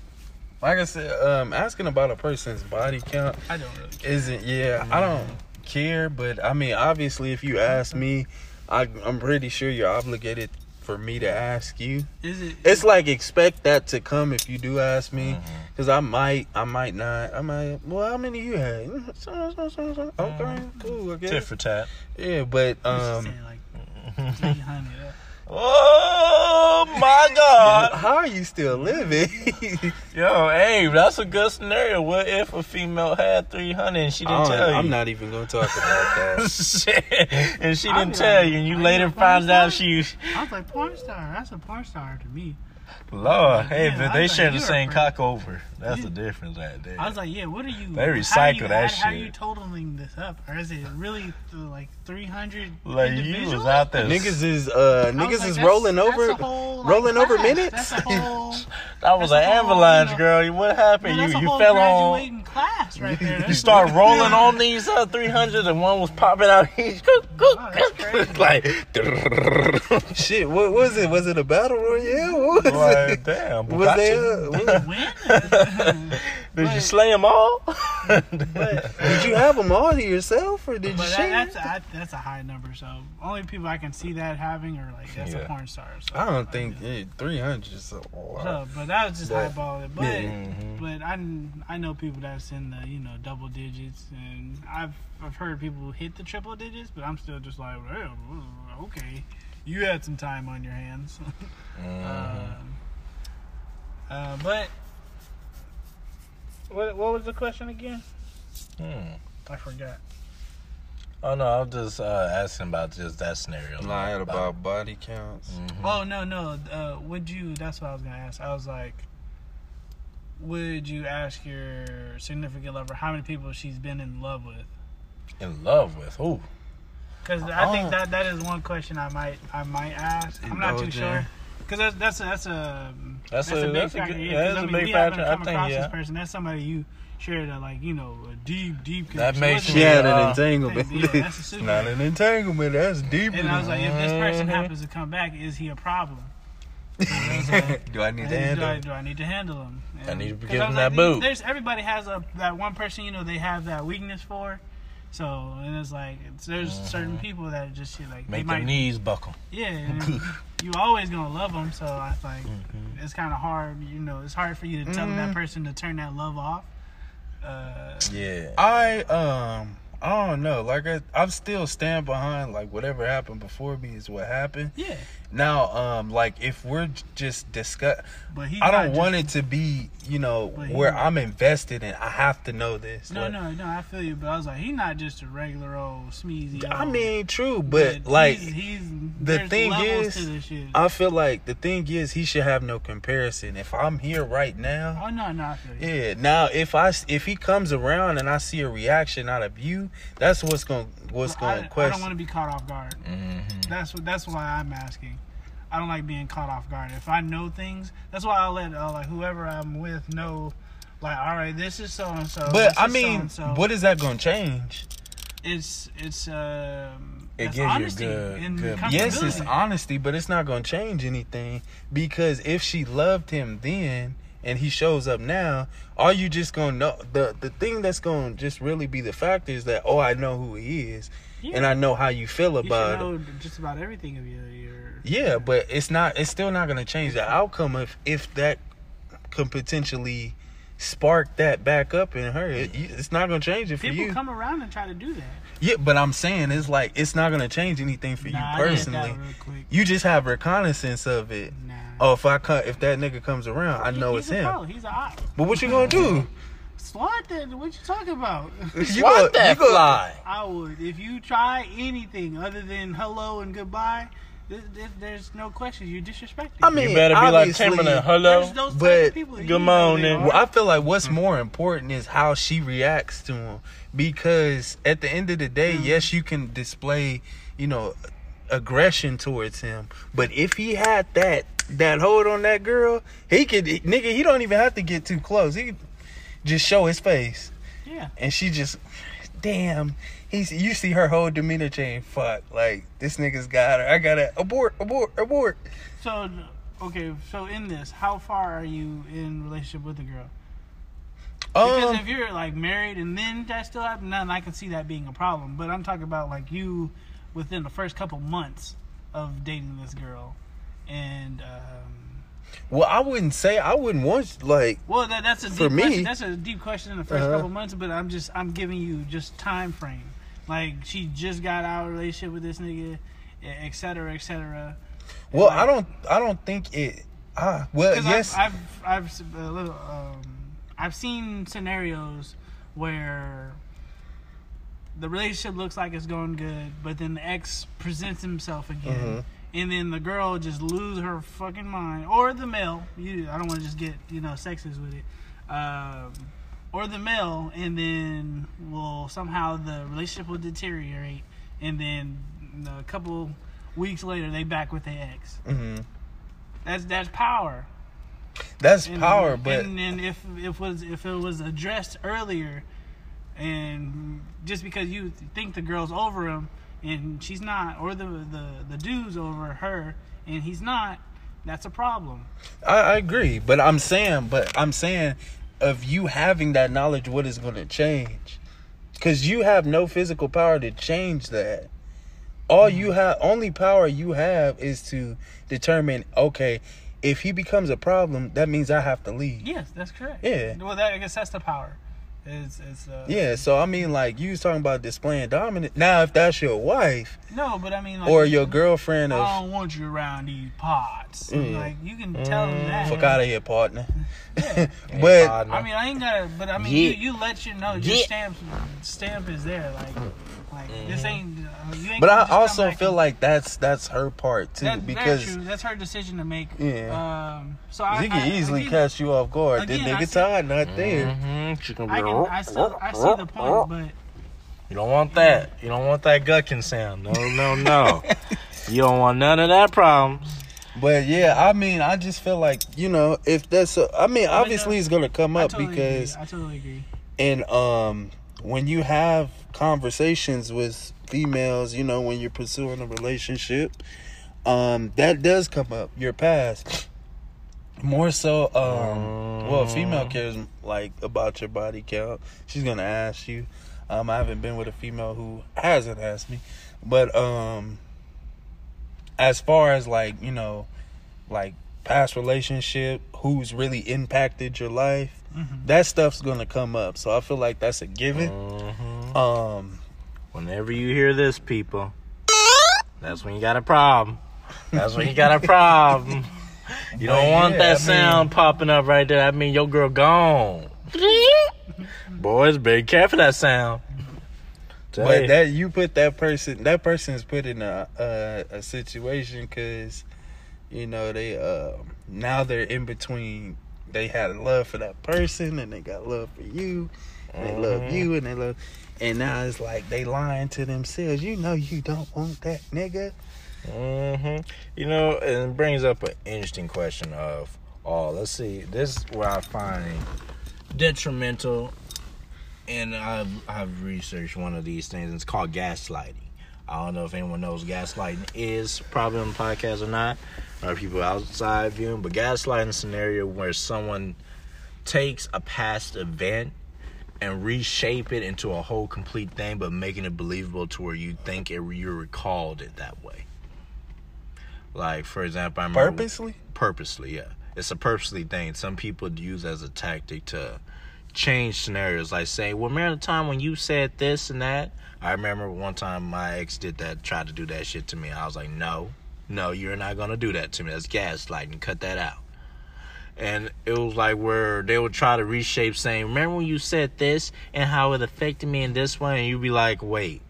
like I said, um, asking about a person's body count I don't really care. isn't. Yeah, I don't care, but I mean, obviously, if you ask me, I, I'm pretty sure you're obligated for me to ask you. Is it? It's like expect that to come if you do ask me, because I might, I might not, I might. Well, how many you had? Okay, cool. I Tit guess. for tat. Yeah, but Um, Oh my God. How are you still living? Yo, hey, that's a good scenario. What if a female had 300 and she didn't oh, tell you? I'm not even gonna talk about that. Shit. and she didn't be tell you, and you are you later a found out star? she. I was like, porn star. That's a porn star to me. Lord, hey, Yeah, but they thought share you the same a cock over. That's Yeah. the difference right there. I was like, yeah, what are you? They recycle are you, that how, How are you totaling this up? Or is it really like 300 like you individuals? was out there. niggas is uh niggas like, is that's- rolling that's over a whole, like, rolling over class. minutes. That's a whole. that was an avalanche, you know- girl. What happened? Man, you that's a you whole fell on. graduating class right there. You That's- start rolling on these uh, 300 and one was popping out. Oh, like, Shit, what was it? Was it a battle royale? What was like, it? damn. Was Bugatti. they? Uh, what- Win? Did you But- slay them all? but did you have them all to yourself, or did you but share? that, that's a, that's a high number. So only people I can see that having are like that's Yeah. a porn star. So, I don't think eh, three hundred is a lot. So, but that was just But- highballing. But Yeah. Mhm. but I I know people that's in the you know double digits, and I've I've heard people hit the triple digits, but I'm still just like, well, okay, you had some time on your hands. Mhm. Um, uh, but what what was the question again? Hmm. I forgot. Oh no, I was just uh, asking about just that scenario. Lying about body counts. Mhm. Oh no no. Uh, would you? That's what I was gonna ask. I was like, would you ask your significant lover how many people she's been in love with? in love with who? Because I Oh. think that that is one question I might I might ask. I'm not too sure. Because that's that's a, that's a That's a- big that's a factor. good- yeah, yeah, 'cause, that's I a mean, big we haven't factor. I think, across yeah. this person. That's somebody you shared a like you know a deep deep. That connection makes with. She had an Yeah. entanglement. Yeah, that's a super. Not an entanglement. That's deeper. and I was like, if this person happens to come back, is he a problem? I like, do I need to And do, I, handle? do I need to handle him? I And- need to 'cause give him was that like, boot. There's everybody has a that one person you know they have that weakness for. So and it's like it's, there's certain people that just like they Mm-hmm. Make might their knees buckle. yeah and you always gonna love them. So I like Mm-hmm. it's kind of hard. You know, it's hard for you to tell Mhm. that person to turn that love off. Uh, Yeah. I um I don't know. Like I, I'm still stand behind like whatever happened before me is what happened. yeah, Now, um, like if we're just discuss, but he. I don't want it to be, you know, where I'm invested in. I have to know this. No, Like, no, no. I feel you, but I was like, he's not just a regular old smeezy. I mean, true, but like he's, he's, the thing is, to this shit. I feel like the thing is he should have no comparison. If I'm here right now, oh no, no, I feel you. yeah. Now if I if he comes around and I see a reaction out of you, that's what's going to what's Well, I, going to I don't want to be caught off guard. Mhm. That's what. That's why I'm asking. I don't like being caught off guard. If I know things, that's why I let uh, like whoever I'm with know. Like, all right, this is so and so. But I mean, so what is that going to change? it's it's um, It gives you good- good- Yes, it's honesty, but it's not going to change anything because if she loved him then and he shows up now, are you just going to know the the thing that's going to just really be the factor is that oh, I know who he is Yeah. and I know how you feel You about him. know just about everything of your. your Yeah, but it's not. It's still not going to change the outcome if if that could potentially spark that back up in her. It, it's not going to change it for people you. come around and try to do that. yeah, but I'm saying it's like it's not going to change anything for Nah, you I that personally. real quick. You just have reconnaissance of it. Nah. Oh, if I cut, if that nigga comes around, I know He- it's he's a him. pro. He's a op. But what you gonna do? Swat that. What you talking about? You Swat gonna- that you gonna- fly. I would. If you try anything other than hello and goodbye, th- th- there's no question. You're disrespecting. I mean, You better be like obviously- Timberland. Hello. Those but people. You good morning. Well, I feel like what's more important is how she reacts to him. Because at the end of the day, Mm. yes, you can display, you know, aggression towards him. But if he had that that hold on that girl, he could nigga. He don't even have to get too close. He just show his face, Yeah. and she just, damn. He's you see her whole demeanor change. Fuck, like this nigga's got her. I gotta abort, abort, abort. So, okay. So in this, how far are you in relationship with the girl? Because Um, if you're like married and then that still happens, then I can see that being a problem. But I'm talking about like you within the first couple months of dating this girl, and um, well, I wouldn't say I wouldn't want like well, that, that's a deep For me- question. That's a deep question in the 1st Uh-huh. couple months. But I'm just I'm giving you just time frame. Like she just got out of a relationship with this nigga, et cetera, et cetera. Well, I don't. I don't think it. Ah, well, yes. I've, I've, I've, a little, um, I've seen scenarios where the relationship looks like it's going good, but then the ex presents himself again, Mhm. and then the girl just lose her fucking mind, or the male. You, I don't want to just get you know sexist with it, um, or the male, and then will somehow the relationship will deteriorate, and then a couple weeks later they back with their ex. Mhm. That's that's power. That's And- power, but and, and if if was if it was addressed earlier, and just because you think the girl's over him and she's not, or the the the dude's over her and he's not, that's a problem. I, I agree. But I'm saying, but I'm saying, of you having that knowledge, what is going to change? Because you have no physical power to change that. All you mm. have, only power you have, is to determine. Okay, if he becomes a problem, that means I have to leave. Yes, that's correct. Yeah. Well, that I guess that's the power. It's it's uh, Yeah, so I mean, like you was talking about displaying dominant. Now, if that's your wife No, but I mean, like, or your girlfriend, I of don't want you around these pots. Mm. Like you can tell them that. fuck out of here, partner. Yeah. but partner. I mean, I ain't gotta, but I mean, Yeah. you, you let you know your Yeah. stamp stamp is there. Like, like this ain't. Uh, you ain't but I also feel and- like that's that's her part too, that's because very true. That's her decision to make. Yeah. Um. So I, he can I, easily again, catch you off guard. The again, I nigga see- Todd not there. Mhm, she gonna I be can. I still. I see the point, but You don't want that. You don't want that gucking sound. No, no, no. you don't want none of that problems. But yeah, I mean, I just feel like you know, if that's, a, I mean, obviously it's gonna come I up totally because, agree. I totally agree. and um, when you have conversations with females, you know, when you're pursuing a relationship, um, that does come up. Your past, more so, um, well, a female cares like about your body count. She's gonna ask you. Um, I haven't been with a female who hasn't asked me, but um, as far as like you know, like past relationship, who's really impacted your life, Mhm. that stuff's gonna come up. So I feel like that's a given. Mhm. Um, Whenever you hear this, people, that's when you got a problem. That's when you got a problem. You don't want yeah, that I mean- sound popping up right there. I mean, your girl gone. Boys, be careful that sound. Tell but you. that you put that person, that person is put in a a, a situation because you know they uh now they're in between. They had love for that person and they got love for you. And they love Mhm. you and they love, and now it's like they lying to themselves. You know you don't want that nigga. hmm You know, and it brings up an interesting question of, oh, let's see, this is where I find detrimental, and I've, I've researched one of these things, it's called gaslighting. I don't know if anyone knows gaslighting is probably on the podcast or not, or people outside viewing, but gaslighting scenario where someone takes a past event and reshape it into a whole complete thing, but making it believable to where you think it, you recalled it that way. Like, for example, I remember Purposely? purposely, yeah. It's a purposely thing. Some people use as a tactic to change scenarios. Like say, well, remember the time when you said this and that? I remember one time my ex did that, tried to do that shit to me. I was like, no, no, you're not gonna do that to me. That's gaslighting. Cut that out. And it was like where they would try to reshape saying, remember when you said this and how it affected me in this way? And you'd be like, wait,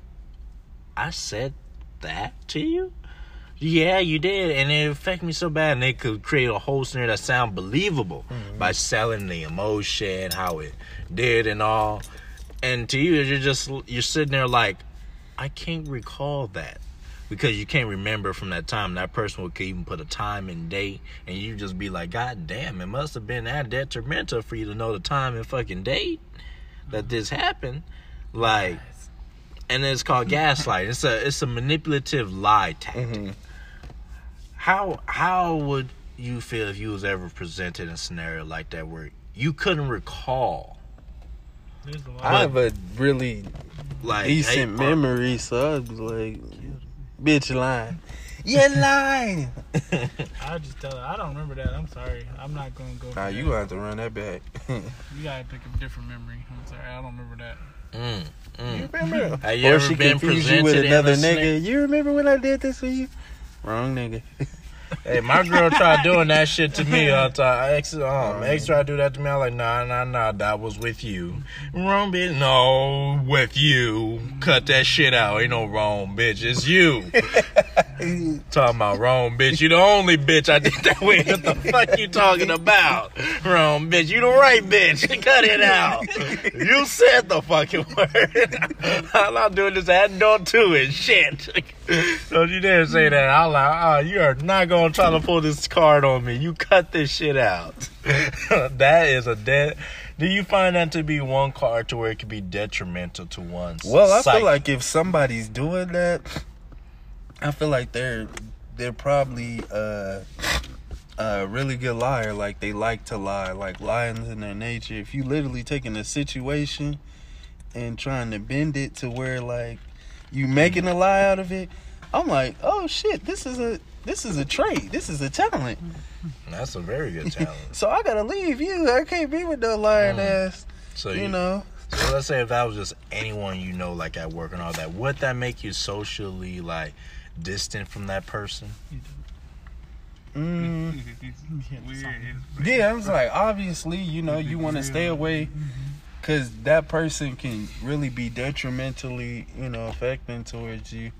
I said that to you? Yeah, you did, and it affected me so bad. And they could create a whole scenario that sound believable mm-hmm. by selling the emotion, how it did, and all. And to you, you're just you're sitting there like, I can't recall that because you can't remember from that time. That person would even put a time and date, and you just be like, God damn, it must have been that detrimental for you to know the time and fucking date that this happened. Like, and it's called gaslight. It's a it's a manipulative lie tactic. Mm-hmm. How how would you feel if you was ever presented a scenario like that where you couldn't recall a lot. I have a really like decent hey, memory, so I was like, bitch lying. You lying. I'll just tell her I don't remember that. I'm sorry. I'm not gonna go. Nah, you gonna have to run that back. You gotta pick a different memory. I'm sorry. I don't remember that. Mm, mm. remember? Have you or ever she been confused you with another a sna- nigga. You remember when I did this for you? Wrong nigga. Hey, my girl tried doing that shit to me uh, all the time. Ex, um, um, ex tried to do that to me. I was like, nah, nah, nah, that was with you. Wrong bitch. No, with you. Cut that shit out. Ain't no wrong bitch. It's you. talking about wrong bitch. You the only bitch I did that with. What the fuck you talking about? Wrong bitch. You the right bitch. Cut it out. You said the fucking word. I'm not doing this adding on to it. Shit. Don't you dare say that. I'm like, oh, you are not gonna try to pull this card on me. You cut this shit out. that is a dead. Do you find that to be one card to where it could be detrimental to one's? Well, I psyche? feel like if somebody's doing that, I feel like they're they're probably uh, a really good liar. Like they like to lie. Like lying's in their nature. If you literally taking a situation and trying to bend it to where like you making a lie out of it, I'm like, oh shit, this is a this is a trait. This is a talent. that's a very good talent. So I gotta leave you. I can't be with no lying Mm. ass. So You know. So let's say if that was just anyone you know, like at work and all that, would that make you socially like distant from that person? Mm. Yeah, I was like, obviously, you know, you want to stay away because that person can really be detrimentally, you know, affecting towards you.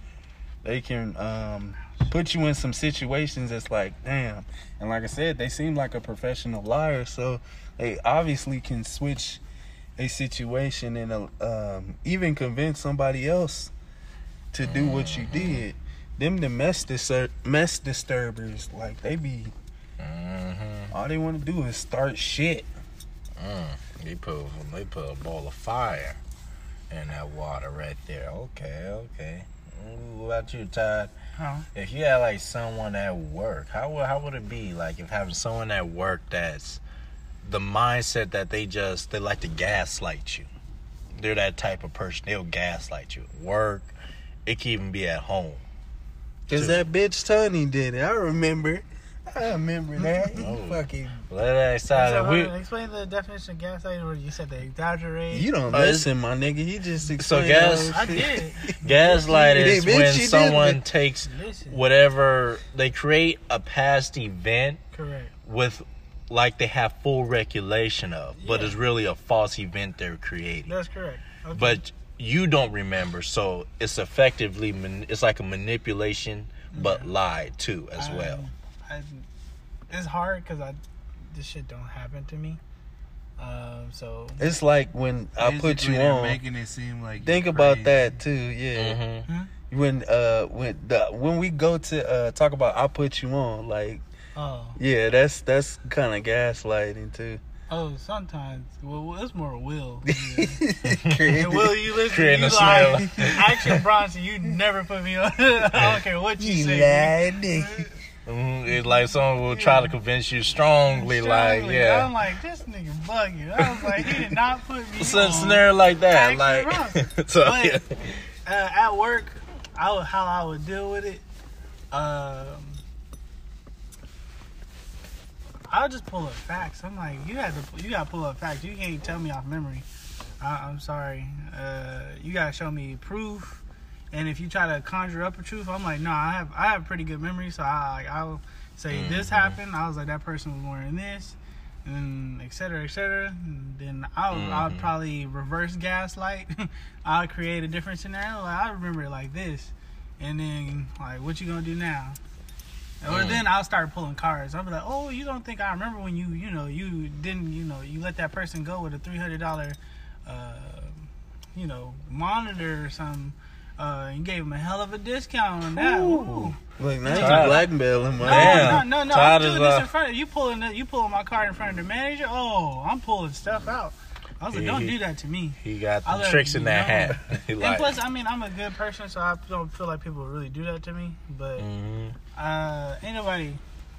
They can um, put you in some situations that's like, damn. And like I said, they seem like a professional liar, so they obviously can switch a situation and uh, um, even convince somebody else to do what you did. Them the mess distur- mess disturbers, like they be Mm-hmm. all they want to do is start shit. Mm. They put they put a ball of fire in that water right there. Okay, okay. What about you, Todd? Huh? If you had like someone at work, how would how would it be like if having someone at work that's the mindset that they just they like to gaslight you. They're that type of person. They'll gaslight you at work. It can even be at home. Cause that bitch Tony did it. I remember. I remember that. You Oh. fucking. Let that aside. So, we, explain the definition of gaslighting, or you said they exaggerate. You don't Uh, listen, my nigga. He just explained gas- I did. gaslight is bitch, when you did someone takes Listen. whatever they create a past event Correct. with like they have full regulation of, but it's really a false event they're creating. That's correct. Okay. but you don't remember so it's effectively man- it's like a manipulation but lie too as I- well I, it's hard because I this shit don't happen to me. Um, so It's like when I put you on. making it seem like Think you're about that too. Yeah. mm-hmm. When uh when the when we go to uh talk about I put you on like oh yeah that's that's kind of gaslighting too. oh sometimes well it's more will. Creative. And will you listen? Creating you a like action Bronson? You never put me on. I don't care what you, You say. lied, nigga. it's like someone will try to convince you strongly, like yeah I'm like this nigga bugging. I was like he did not put me so on. scenario like that like so But- yeah. uh, at work, I would, how I would deal with it. Um, I'll just pull up facts. I'm like, you had to, you got to pull up facts. You can't tell me off memory. I, I'm sorry. Uh, you got to show me proof. And if you try to conjure up a truth, I'm like, no, I have, I have pretty good memory. So I, like, I'll say this Mhm. happened. I was like, that person was wearing this. And et cetera, et cetera. And then I'll, I'll Mhm. probably reverse gaslight. I'll create a different scenario. Like, I remember it like this, and then like, what you gonna do now? Or Mm. then I'll start pulling cards. I'll be like, oh, you don't think I remember when you, you know, you didn't, you know, you let that person go with a three hundred dollar, uh, you know, monitor or something. Uh, and gave him a hell of a discount on that. Ooh. Ooh. Look, now you blackmailing my No, Damn. no, no, no. Todd I'm is, doing this uh, in front of you. Pulling, the, you pulling my card in front of the manager. Oh, I'm pulling stuff out. I was like, don't he- do that to me. he got the tricks in that know. hat And like plus, I mean, I'm a good person, so I don't feel like people really do that to me. But Mhm. uh, ain't nobody.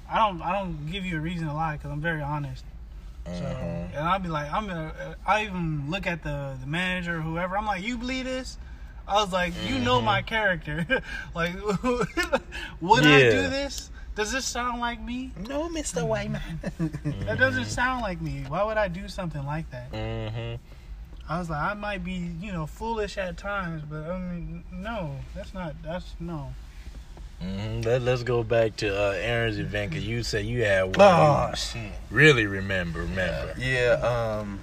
I don't. I don't give you a reason to lie because I'm very honest. So, Mhm. and I'll be like, I'm gonna. I even look at the the manager or whoever. I'm like, you believe this? I was like, you know my character. like, would I do this? Does this sound like me? No, Mr. White Man. That doesn't sound like me. Why would I do something like that? Mhm. I was like, I might be, you know, foolish at times, but I mean, no, that's not. That's no. Mhm. Let, let's go back to uh, Aaron's event because you said you had one. Oh shit. really remember, remember. Yeah, um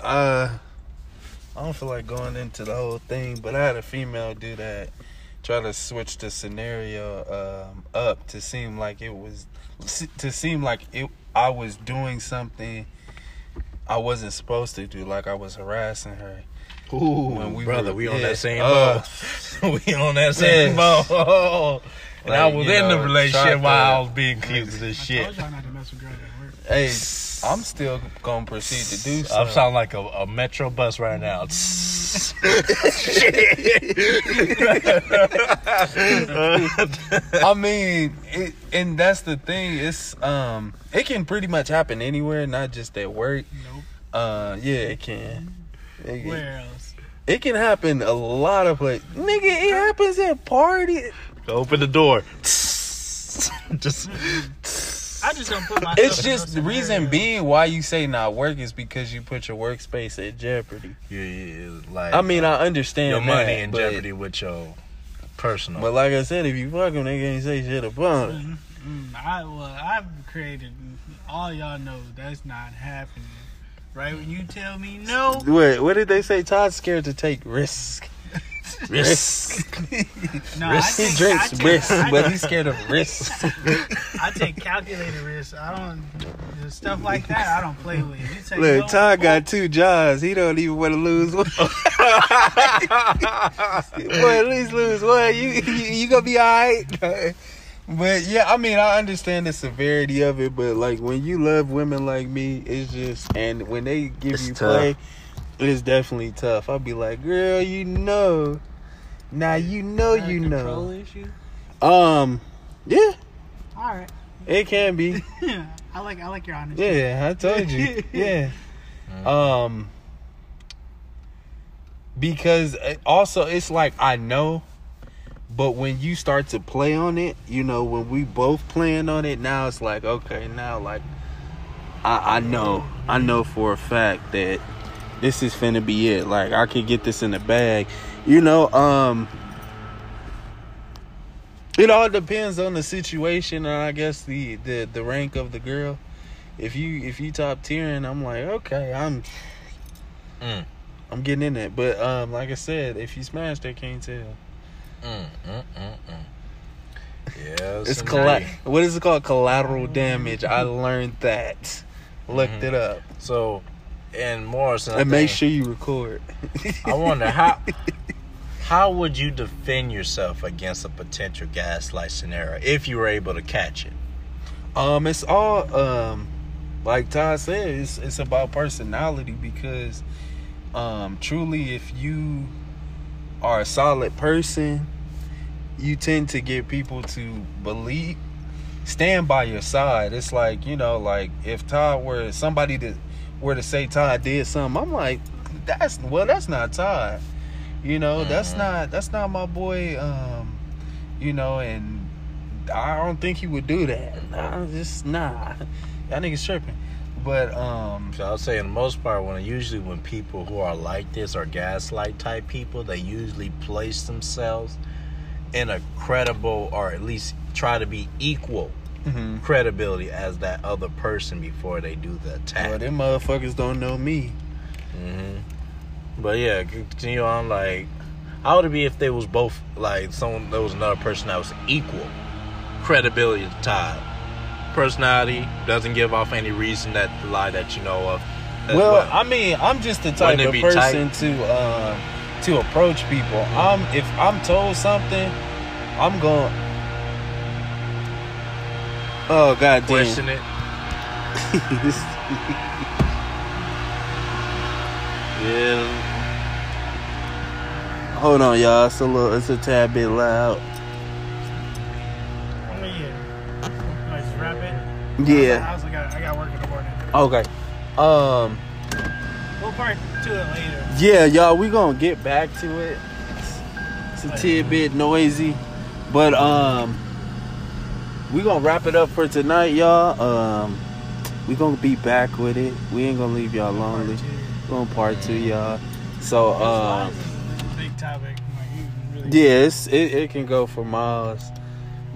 uh I don't feel like going into the whole thing, but I had a female do that. Try to switch the scenario um up to seem like it was to seem like it I was doing something I wasn't supposed to do, like I was harassing her. Ooh, When we brother, were- we on yeah. that same Uh, boat. we on that same Yeah. boat. and I was you in the relationship while I was being accused of this I shit. told y'all not to mess with girls at work. Hey, I'm still gonna proceed to do so. I'm sounding like a, a metro bus right now. I mean, it, and that's the thing. It's um, it can pretty much happen anywhere, not just at work. Nope. Uh, yeah, it can. It, Where else? it can happen a lot of places. Nigga, it happens at parties. Open the door. Just I just don't put myself. It's just the reason scenarios. being why you say not work is because you put your workspace at jeopardy. yeah, yeah, like I mean, I understand your money that, in but- jeopardy with your personal. But like I said, if you fuck them, they can't say shit about it. Mm, mm, I well, I've created. All y'all know that's not happening. Right when you tell me no, Wait, what did they say? Todd's scared to take risk. Risk. no, I He drinks take, risk, I, but he's scared of risk. I take calculated risks. I don't stuff like that. I don't play with. You say Look, no, Todd got two jobs. He don't even want to lose one. Boy, at least lose one. You you, you gonna be all right. But yeah, I mean, I understand the severity of it, but like when you love women like me, it's just and when they give It's you tough. play, it's definitely tough. I'll be like, girl, you know, now you know, Is that a you know. issue. Um, yeah, All right. it can be. I like I like your honesty. Yeah, I told you. Yeah. Um because it- also it's like I know but when you start to play on it, you know, when we both playing on it, now it's like okay, now like I I know. I know for a fact that this is finna be it. Like I could get this in the bag. You know, um it all depends on the situation and I guess the, the the rank of the girl. If you if you top tiering, I'm like, okay, I'm Mm. I'm getting in it. But um like I said, if you smash they can't tell. Mm, mm, mm, mm. Yeah, It's colla- what is it called? Collateral damage. I learned that. Looked Mhm. it up. So, and Morrison, I And make sure you record. I wonder how how would you defend yourself against a potential gaslight scenario if you were able to catch it? Um, it's all um, like Todd said, it's it's about personality because, um, truly, if you are a solid person, you tend to get people to believe, stand by your side. It's like you know, like if Todd were somebody that were to say Todd did something, I'm like, that's well, that's not Todd. You know, that's Mhm. not that's not my boy. Um, you know, and I don't think he would do that. Nah, just nah. That nigga's tripping. But um, So I'll say, in the most part, when usually when people who are like this are gaslight type people, they usually place themselves in a credible or at least try to be equal mhm. credibility as that other person before they do the attack. well, them motherfuckers don't know me. hmm But yeah, continue on. Like, how would it be if they was both like someone? There was another person that was equal credibility to Todd. Personality doesn't give off any reason that lie that you know of. as Well, I mean, I'm just the type of person to um to approach people. I'm if I'm told something, I'm going. Oh god damn! question it. Yeah, Hold on, y'all. It's a little. It's a tad bit loud. Oh yeah. I just wrap it. Yeah. I also got I got work in the morning. Okay. Um. We'll part to it later. Yeah, y'all, we gonna get back to it. It's, it's a tidbit noisy, but um, we gonna wrap it up for tonight, y'all. Um, we gonna be back with it. We ain't gonna leave y'all lonely. Part two. We gonna part two, y'all. So uh, big topic. Like, you really yeah, it it can go for miles.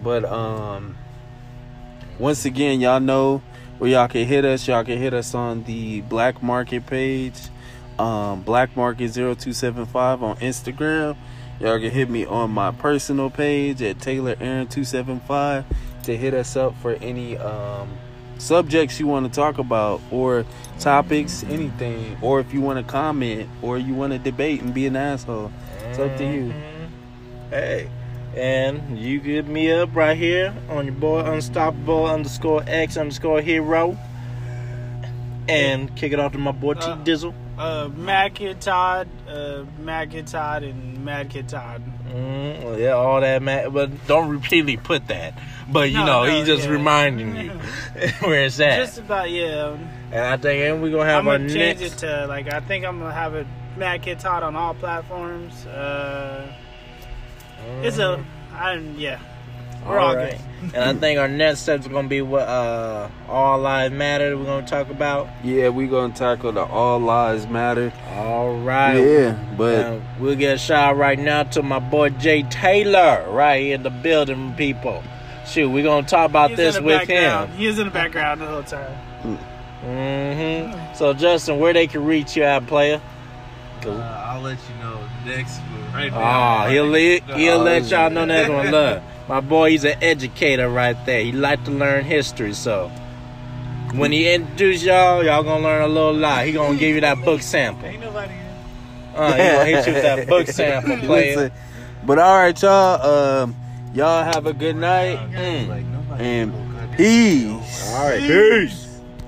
But um, once again, y'all know where y'all can hit us. Y'all can hit us on the Black Market page, um, Black Market 0275 on Instagram. Y'all can hit me on my personal page at Taylor Aaron 275 to hit us up for any um subjects you want to talk about or topics, anything, or if you want to comment or you want to debate and be an asshole. It's up to you. Mhm. Hey, and you get me up right here on your boy Unstoppable underscore X underscore Hero, and kick it off to my boy T Uh, Dizzle. Uh, Mad Kid Todd, uh, Mad Kid Todd, and Mad Kid Todd. Mm, well, yeah, all that man, but don't repeatedly put that. But you No, know, no, he's just yeah. reminding you where it's at. Just about yeah. and I think, and we're gonna have I'm our gonna change next. it to like I think I'm gonna have it Mad Kid Todd on all platforms. Uh, it's a I yeah. We're all Alright. and I think our next step's gonna be what uh, all lives matter. We're gonna talk about. Yeah, we're gonna tackle the all lives matter. All right. Yeah, but Uh, we'll get a shout right now to my boy Jay Taylor, right here in the building, people. Shoot, we're gonna talk about He's this with background. him. He is in the background the whole time. hmm So, Justin, where they can reach you at, player? uh, I'll let you know next one. Right Oh, he'll let, he'll Oh, let y'all know next one. Look, my boy, he's an educator right there. He like to learn history, so when he introduce y'all, y'all gonna learn a little lot. He gonna give you that book sample. Ain't nobody. Uh, he gonna hit you with that book sample, player. But all right, y'all. Um, y'all have a good night Mm. and peace. All right, peace.